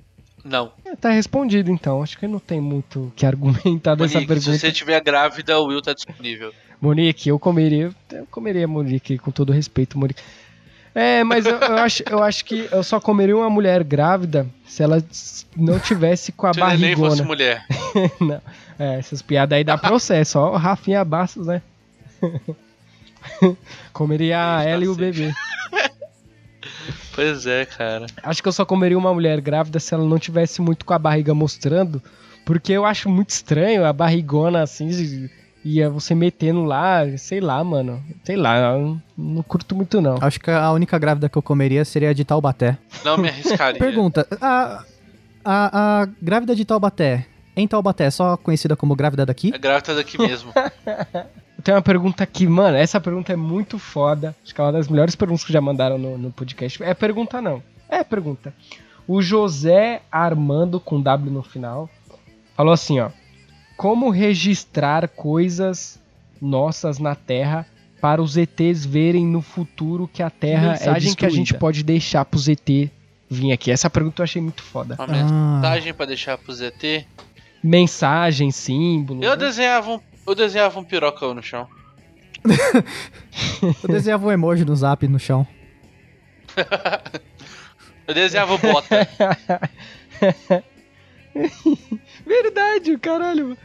Não. É, Tá respondido então. Acho que não tem muito o que argumentar dessa Monique, se pergunta. você estiver grávida, o Will tá disponível. Monique, eu comeria. Eu comeria a Monique, com todo respeito, Monique. É, mas eu, eu acho, eu acho que eu só comeria uma mulher grávida se ela não tivesse com a Se o neném fosse barrigona. mulher. Não. É, essas piadas aí dá processo, ó. Rafinha Bastos, né? comeria a ela e o bebê. Pois é, cara. Acho que eu só comeria uma mulher grávida se ela não tivesse muito com a barriga mostrando. Porque eu acho muito estranho a barrigona assim. E você metendo lá, sei lá, mano. Sei lá, eu não, não curto muito não. Acho que a única grávida que eu comeria seria a de Taubaté. Não me arriscaria. Pergunta: a, a, a grávida de Taubaté, em Taubaté, é só conhecida como grávida daqui? A grávida daqui mesmo. Eu tenho uma pergunta aqui, mano. Essa pergunta é muito foda. Acho que é uma das melhores perguntas que já mandaram no, no podcast. É pergunta, não. É pergunta. O José Armando, com W no final, falou assim: ó. Como registrar coisas nossas na Terra para os ETs verem no futuro que a Terra é Mensagem que a gente destruída? pode deixar pros ET vir aqui? Essa pergunta eu achei muito foda. Uma Ah. mensagem pra deixar pro ZT. Mensagem, símbolo. Eu né? desenhava um, eu desenhava um pirocão no chão. Eu desenhava um emoji no zap no chão. Eu desenhava bota. Verdade, caralho.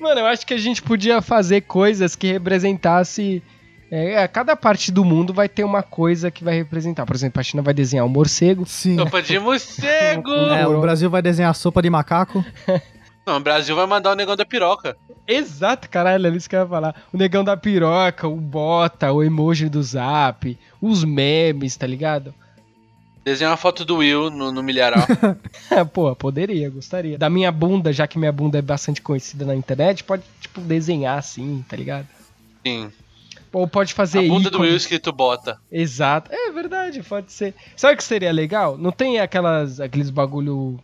Mano, eu acho que a gente podia fazer coisas que representasse É, cada parte do mundo vai ter uma coisa que vai representar. Por exemplo, a China vai desenhar um morcego. Sim. Sopa de morcego! É, o Brasil vai desenhar sopa de macaco. Não, o Brasil vai mandar o negão da piroca. Exato, caralho, é isso que eu ia falar. O negão da piroca, o bota, o emoji do zap, os memes, tá ligado? Desenhar uma foto do Will no, no milharal. É, Pô, poderia, gostaria. Da minha bunda, já que minha bunda é bastante conhecida na internet, pode, tipo, desenhar assim, tá ligado? Sim. Ou pode fazer a bunda do ícone. Will escrito bota. Exato. É verdade, pode ser. Sabe o que seria legal? Não tem aquelas aqueles bagulho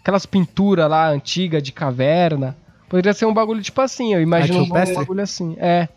aquelas pinturas lá antiga de caverna. Poderia ser um bagulho tipo assim, eu imagino um rupestre? bagulho assim. É.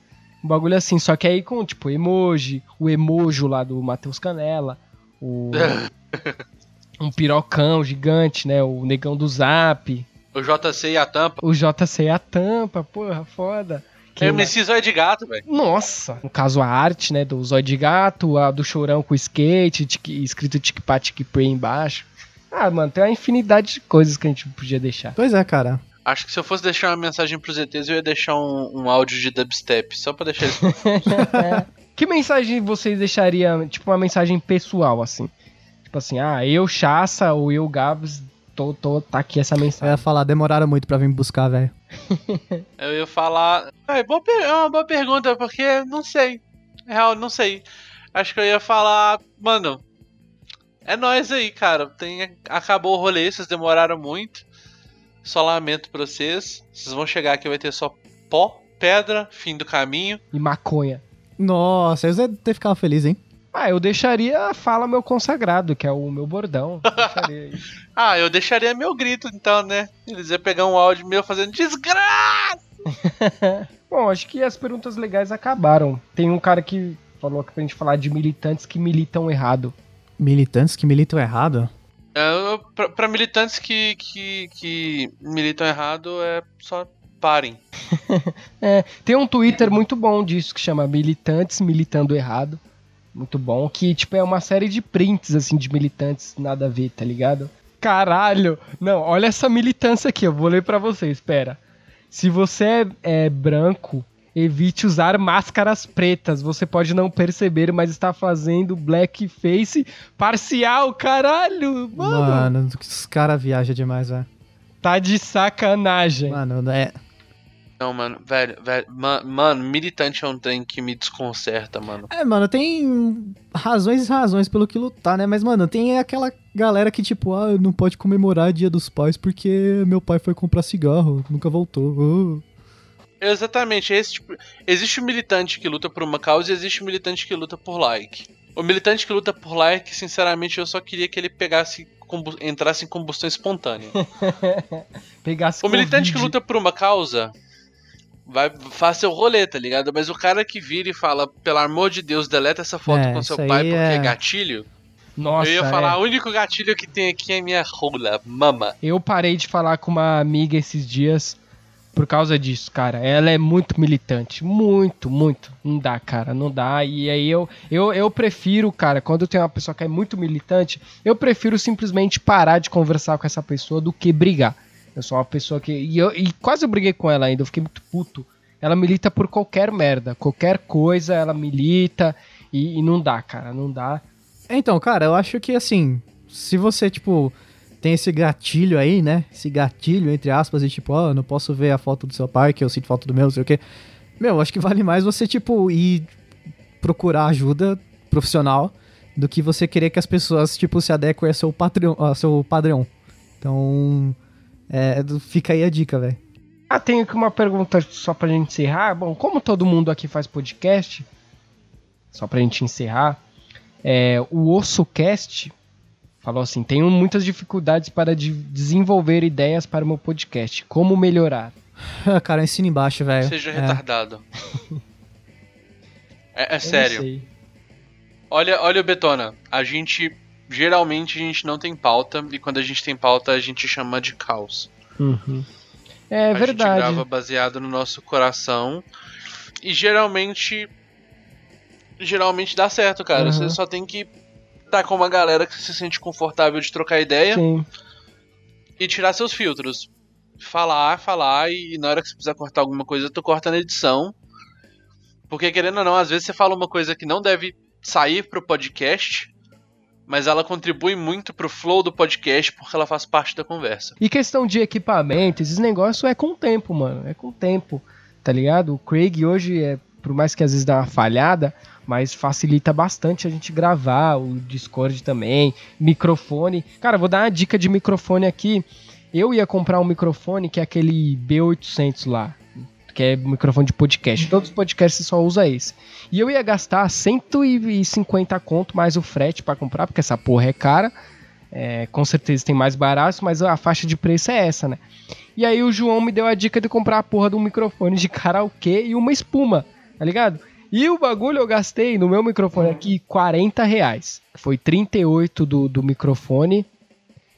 Um bagulho assim, só que aí com tipo emoji, o emojo lá do Matheus Canela, o um pirocão gigante, né, o negão do Zap, O JC e a tampa. o JC a tampa, porra, foda. Que É MC Zóio de gato, velho. Nossa! No caso, a arte, né? Do zóio de gato, a do chorão com skate, escrito tic-pá, tic-pre embaixo. Ah, mano, tem uma infinidade de coisas que a gente podia deixar. Pois é, cara. Acho que se eu fosse deixar uma mensagem pros ETs, eu ia deixar um, um áudio de dubstep, só pra deixar eles. Que mensagem vocês deixariam, tipo, uma mensagem pessoal, assim? Tipo assim, ah, eu, Chassa, ou eu, Gabs, tô, tô, tá aqui essa Eu ia mensagem. falar, demoraram muito pra vir me buscar, velho. eu ia falar. É, boa per- é uma boa pergunta, porque não sei. Real, não sei. Acho que eu ia falar, mano. É nóis aí, cara. Tem, acabou o rolê, vocês demoraram muito. Só lamento pra vocês. Vocês vão chegar aqui, vai ter só pó, pedra, fim do caminho. E maconha. Nossa, eu ia ter ficado feliz, hein? Ah, eu deixaria a Fala Meu Consagrado, que é o meu bordão. Eu. Ah, eu deixaria meu grito então, né? Eles iam pegar um áudio meu fazendo desgraça! Bom, acho que as perguntas legais acabaram. Tem um cara que falou aqui pra gente falar de militantes que militam errado. Militantes que militam errado? É, pra, pra militantes que, que, que militam errado, é só parem. É, tem um Twitter muito bom disso que chama Militantes Militando Errado. Muito bom, que tipo é uma série de prints assim de militantes nada a ver, tá ligado? Caralho! Não, olha essa militância aqui, eu vou ler pra você, espera. Se você é, é branco, evite usar máscaras pretas. Você pode não perceber, mas está fazendo blackface parcial, caralho! Mano, Mano, os caras viajam demais, velho. tá de sacanagem. Mano, é. Não, mano, velho, velho, ma- mano, militante é um trem que me desconcerta, mano. É, mano, tem razões e razões pelo que lutar, né? Mas, mano, tem aquela galera que, tipo, ah, não pode comemorar Dia dos Pais porque meu pai foi comprar cigarro, nunca voltou. Ah. Exatamente, esse tipo. Existe o militante que luta por uma causa e existe o militante que luta por like. O militante que luta por like, sinceramente, eu só queria que ele pegasse. entrasse em combustão espontânea. Pegasse O militante que luta por uma causa vai faz seu rolê, tá ligado? Mas o cara que vira e fala, pelo amor de Deus, deleta essa foto É, com seu pai porque é- é gatilho. Nossa, eu ia é. falar, o único gatilho que tem aqui é minha rola, mama. Eu parei de falar com uma amiga esses dias por causa disso, cara. Ela é muito militante. Muito, muito. Não dá, cara. Não dá. E aí eu, eu, eu prefiro, cara, quando eu tenho uma pessoa que é muito militante, eu prefiro simplesmente parar de conversar com essa pessoa do que brigar. Eu sou uma pessoa que. E, eu, e quase eu briguei com ela ainda, eu fiquei muito puto. Ela milita por qualquer merda. Qualquer coisa ela milita. E, e não dá, cara. Não dá. Então, cara, eu acho que assim, se você, tipo, tem esse gatilho aí, né? Esse gatilho, entre aspas, e tipo, ó, não posso ver a foto do seu pai, que eu sinto falta do meu, não sei o quê. Meu, acho que vale mais você, tipo, ir procurar ajuda profissional do que você querer que as pessoas, tipo, se adequem ao seu, patrão, ao seu padrão. Então, é, fica aí a dica, velho. Ah, tenho aqui uma pergunta só pra gente encerrar. Bom, como todo mundo aqui faz podcast, só pra gente encerrar, é, o OssoCast falou assim: tenho muitas dificuldades para de- desenvolver ideias para o meu podcast. Como melhorar? cara, ensina embaixo, velho. Seja É. retardado. É, é sério. Olha, olha o Betona. A gente. Geralmente a gente não tem pauta, e quando a gente tem pauta a gente chama de caos. Uhum. É a gente verdade. grava baseado no nosso coração. E geralmente. Geralmente dá certo, cara. Uhum. Você só tem que estar com uma galera que se sente confortável de trocar ideia Sim. e tirar seus filtros. Falar, falar, e na hora que você precisar cortar alguma coisa, tu corta na edição. Porque querendo ou não, às vezes você fala uma coisa que não deve sair pro podcast, mas ela contribui muito pro flow do podcast porque ela faz parte da conversa. E questão de equipamento, esses negócios é com o tempo, mano. É com o tempo, tá ligado? O Craig hoje é, por mais que às vezes dá uma falhada, mas facilita bastante a gente gravar, o Discord também, microfone. Cara, vou dar uma dica de microfone aqui. Eu ia comprar um microfone que é aquele B800 lá, que é microfone de podcast. Todos os podcasts só usa esse. E eu ia gastar 150 conto mais o frete para comprar, porque essa porra é cara. É, com certeza tem mais barato, mas a faixa de preço é essa, né? E aí o João me deu a dica de comprar a porra de um microfone de karaokê e uma espuma, tá ligado? E o bagulho eu gastei no meu microfone aqui 40 reais. Foi 38 do, do microfone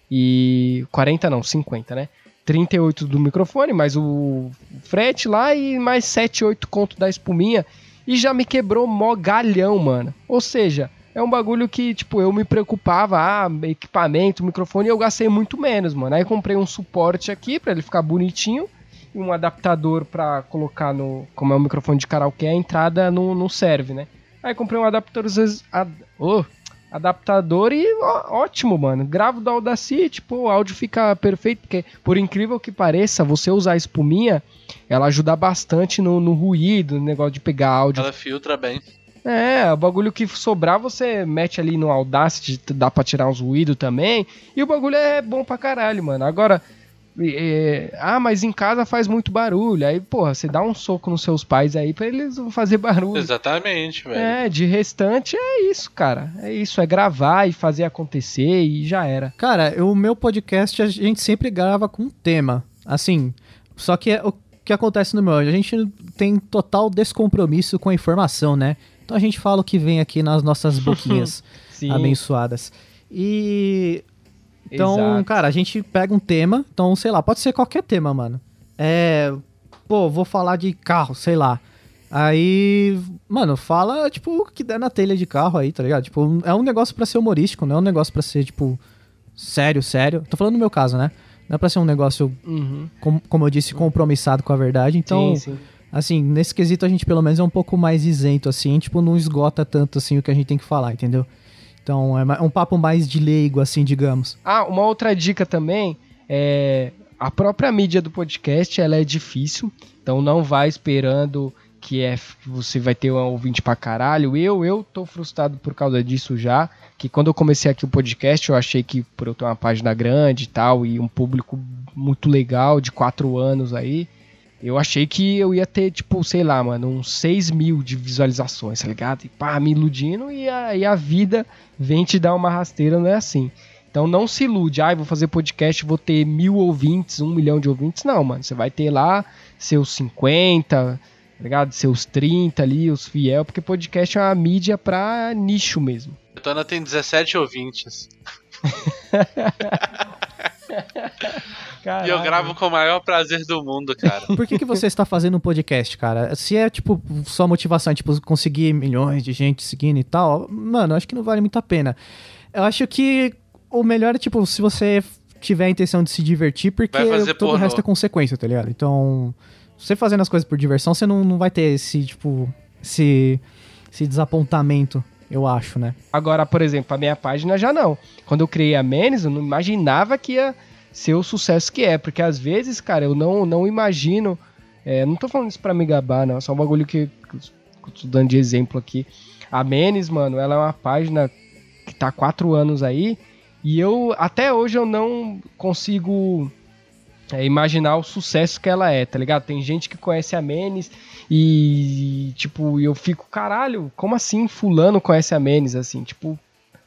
e 40 não, 50, né? 38 do microfone, mais o frete lá e mais 7, 8 conto da espuminha. E já me quebrou mó galhão, mano. Ou seja, é um bagulho que, tipo, eu me preocupava, ah, equipamento, microfone, eu gastei muito menos, mano. Aí comprei um suporte aqui para ele ficar bonitinho e um adaptador para colocar no, como é um microfone de karaokê, a entrada não, não serve, né? Aí comprei um adaptador, ad, oh, adaptador e ó, ótimo, mano. Gravo do Audacity, tipo, o áudio fica perfeito, porque por incrível que pareça, você usar a espuminha, ela ajuda bastante no, no ruído, no negócio de pegar áudio. Ela filtra bem. É, o bagulho que sobrar você mete ali no Audacity, dá pra tirar uns ruídos também. E o bagulho é bom pra caralho, mano. Agora, é, ah, mas em casa faz muito barulho. Aí, porra, você dá um soco nos seus pais aí pra eles não fazer barulho. Exatamente, velho. É, de restante é isso, cara. É isso, é gravar e fazer acontecer e já era. Cara, o meu podcast a gente sempre grava com um tema. Assim, só que é o que acontece no meu, a gente tem total descompromisso com a informação, né? Então a gente fala o que vem aqui nas nossas boquinhas abençoadas. E então, Exato. cara, a gente pega um tema, então, sei lá, pode ser qualquer tema, mano. É. Pô, vou falar de carro, sei lá. Aí, mano, fala, tipo, o que der na telha de carro aí, tá ligado? Tipo, é um negócio para ser humorístico, não é um negócio para ser, tipo, sério, sério. Tô falando no meu caso, né? Não é pra ser um negócio, uhum. com, como eu disse, compromissado com a verdade. Então, sim, sim. assim, nesse quesito a gente pelo menos é um pouco mais isento, assim, tipo, não esgota tanto, assim, o que a gente tem que falar, entendeu? Então é um papo mais de leigo, assim, digamos. Ah, uma outra dica também é a própria mídia do podcast, ela é difícil, então não vai esperando que é você vai ter um ouvinte pra caralho. Eu eu tô frustrado por causa disso já, que quando eu comecei aqui o podcast, eu achei que por eu ter uma página grande e tal e um público muito legal de quatro anos aí, eu achei que eu ia ter, tipo, sei lá, mano, uns 6 mil de visualizações, tá ligado? E pá, me iludindo e a, e a vida vem te dar uma rasteira, não é assim. Então não se ilude, ah, vou fazer podcast, vou ter mil ouvintes, um milhão de ouvintes. Não, mano, você vai ter lá seus 50, tá ligado? Seus 30 ali, os fiel, porque podcast é uma mídia pra nicho mesmo. A Tona tem 17 ouvintes. E eu gravo com o maior prazer do mundo, cara. Por que, que você está fazendo um podcast, cara? Se é, tipo, sua motivação é, tipo, conseguir milhões de gente seguindo e tal, mano, acho que não vale muito a pena. Eu acho que o melhor é, tipo, se você tiver a intenção de se divertir, porque todo o resto é consequência, tá ligado? Então, você fazendo as coisas por diversão, você não, não vai ter esse, tipo, esse, esse desapontamento eu acho, né? Agora, por exemplo, a minha página já não. Quando eu criei a Menes, eu não imaginava que ia ser o sucesso que é. Porque às vezes, cara, eu não, não imagino. É, não tô falando isso pra me gabar, não. É só um bagulho que, que eu tô dando de exemplo aqui. A Menes, mano, ela é uma página que tá há quatro anos aí. E eu, até hoje, eu não consigo é, imaginar o sucesso que ela é, tá ligado? Tem gente que conhece a Menes e, tipo, eu fico, caralho, como assim fulano conhece a Menes, assim, tipo,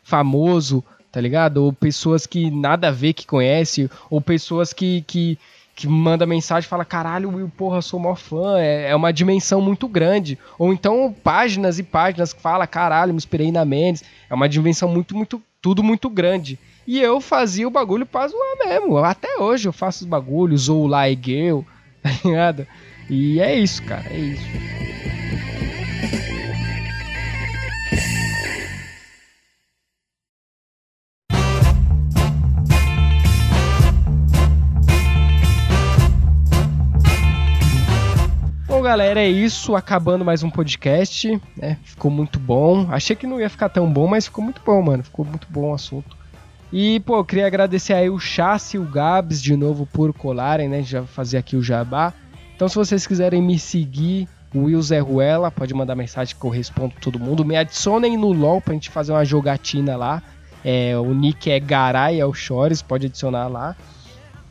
famoso, tá ligado? Ou pessoas que nada a ver que conhece, ou pessoas que, que, que manda mensagem e fala, caralho, Will, porra, sou mó fã, é, é uma dimensão muito grande. Ou então páginas e páginas que fala, caralho, me inspirei na Mendes, é uma dimensão muito, muito, tudo muito grande. E eu fazia o bagulho pra zoar mesmo, até hoje eu faço os bagulhos, ou lá e girl, tá ligado? E é isso, cara, é isso. galera, é isso. Acabando mais um podcast, né? Ficou muito bom. Achei que não ia ficar tão bom, mas ficou muito bom, mano. Ficou muito bom o assunto. E, pô, eu queria agradecer aí o Chassi e o Gabs de novo por colarem, né? Já fazer aqui o jabá. Então, se vocês quiserem me seguir, o Will Zé Ruela, pode mandar mensagem que eu respondo todo mundo. Me adicionem no LoL pra gente fazer uma jogatina lá. É, o nick é Garay, é o Chores, pode adicionar lá.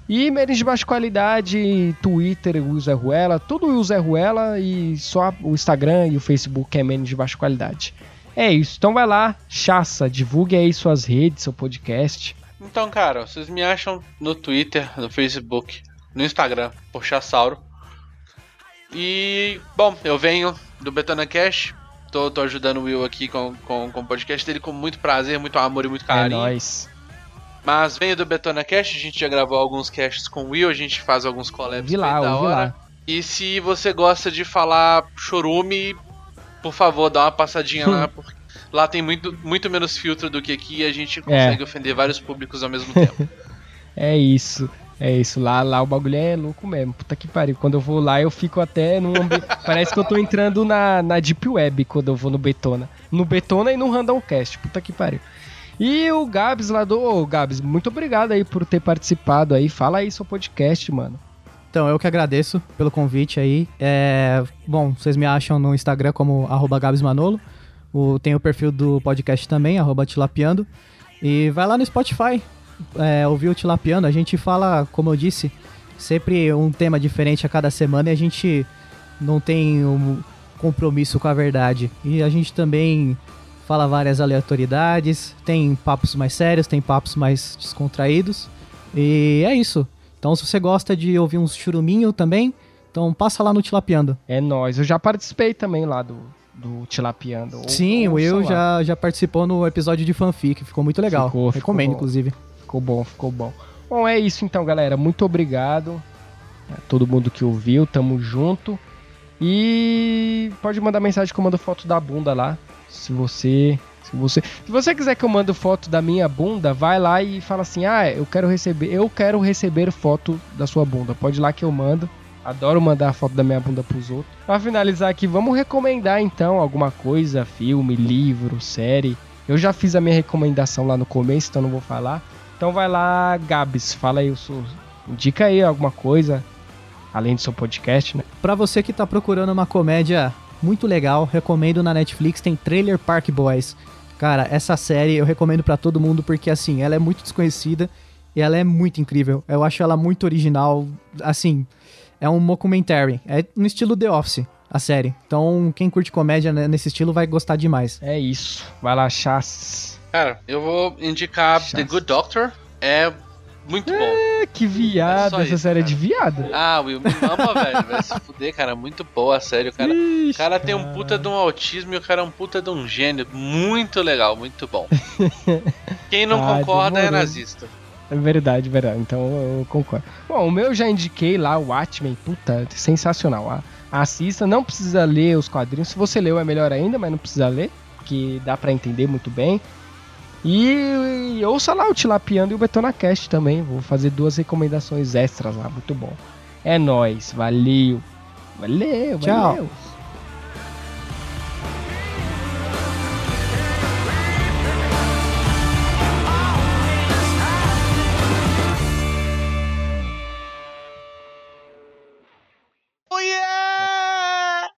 E memes de baixa qualidade, Twitter, Will Zé Ruela, tudo Will Zé Ruela e só o Instagram e o Facebook é memes de baixa qualidade. É isso, então vai lá, chaça, divulgue aí suas redes, seu podcast. Então, cara, vocês me acham no Twitter, no Facebook, no Instagram, por Chassauro. E, bom, eu venho do Betona Cash. Tô, tô ajudando o Will aqui com, com, com o podcast dele com muito prazer, muito amor e muito É carinho. nóis. Mas venho do Betona Cash, a gente já gravou alguns casts com o Will, a gente faz alguns collabs Vi lá, da ouvi hora. lá. E se você gosta de falar chorume, por favor, dá uma passadinha lá, porque lá tem muito, muito menos filtro do que aqui e a gente consegue ofender vários públicos ao mesmo tempo. É isso. É isso, lá, lá o bagulho é louco mesmo. Puta que pariu. Quando eu vou lá, eu fico até num. Parece que eu tô entrando na, na Deep Web quando eu vou no Betona. No Betona e no Randomcast. Puta que pariu. E o Gabs lá do. Ô, Gabs, muito obrigado aí por ter participado aí. Fala aí seu podcast, mano. Então, eu que agradeço pelo convite aí. É, bom, vocês me acham no Instagram como gabsmanolo. O, tem o perfil do podcast também, tilapiando. E vai lá no Spotify, é, ouvir o Tilapiando. A gente fala, como eu disse, sempre um tema diferente a cada semana e a gente não tem um compromisso com a verdade. E a gente também fala várias aleatoriedades, tem papos mais sérios, tem papos mais descontraídos. E é isso. Então, se você gosta de ouvir uns churuminho também, então passa lá no Tilapiando. É nóis. Eu já participei também lá do, do Tilapiando. Ou- Sim, o Will já, já participou no episódio de fanfic, ficou muito legal. Ficou, ficou Recomendo, bom. inclusive. Ficou bom, ficou bom. Bom, é isso então, galera. Muito obrigado a todo mundo que ouviu. Tamo junto. E pode mandar mensagem que eu mando foto da bunda lá. Se você. Se você, se você quiser que eu mando foto da minha bunda, vai lá e fala assim: "Ah, eu quero receber, eu quero receber foto da sua bunda". Pode ir lá que eu mando. Adoro mandar foto da minha bunda pros outros. Pra finalizar aqui, vamos recomendar então alguma coisa, filme, livro, série. Eu já fiz a minha recomendação lá no começo, então não vou falar. Então vai lá, Gabs, fala aí o seu. Indica aí alguma coisa, além do seu podcast, né? Pra você que tá procurando uma comédia muito legal, recomendo na Netflix, tem Trailer Park Boys. Cara, essa série eu recomendo pra todo mundo porque assim, ela é muito desconhecida e ela é muito incrível. Eu acho ela muito original, assim, é um mockumentary, é no estilo The Office, a série. Então, quem curte comédia nesse estilo vai gostar demais. É isso. Vai lá, Chas. Cara, eu vou indicar The Chance. Good Doctor. É muito bom. É, que viado, É essa isso, série é cara. de viado. Ah, Will, me ama, velho. Vai se fuder, cara. Muito boa, sério, cara. O Ixi, cara tem um puta de um autismo e o cara é um puta de um gênio. Muito legal, muito bom. Quem não Ah, concorda é demorou. nazista. É verdade, verdade. Então eu concordo. Bom, o meu eu já indiquei lá, o Watchmen. Puta, sensacional. Ah, Assista, não precisa ler os quadrinhos. Se você leu é melhor ainda, mas não precisa ler, porque dá pra entender muito bem. E, e ouça lá o Tilapiando e o Betona Cast também. Vou fazer duas recomendações extras lá, muito bom. É nóis, valeu. Valeu, Tchau. valeu.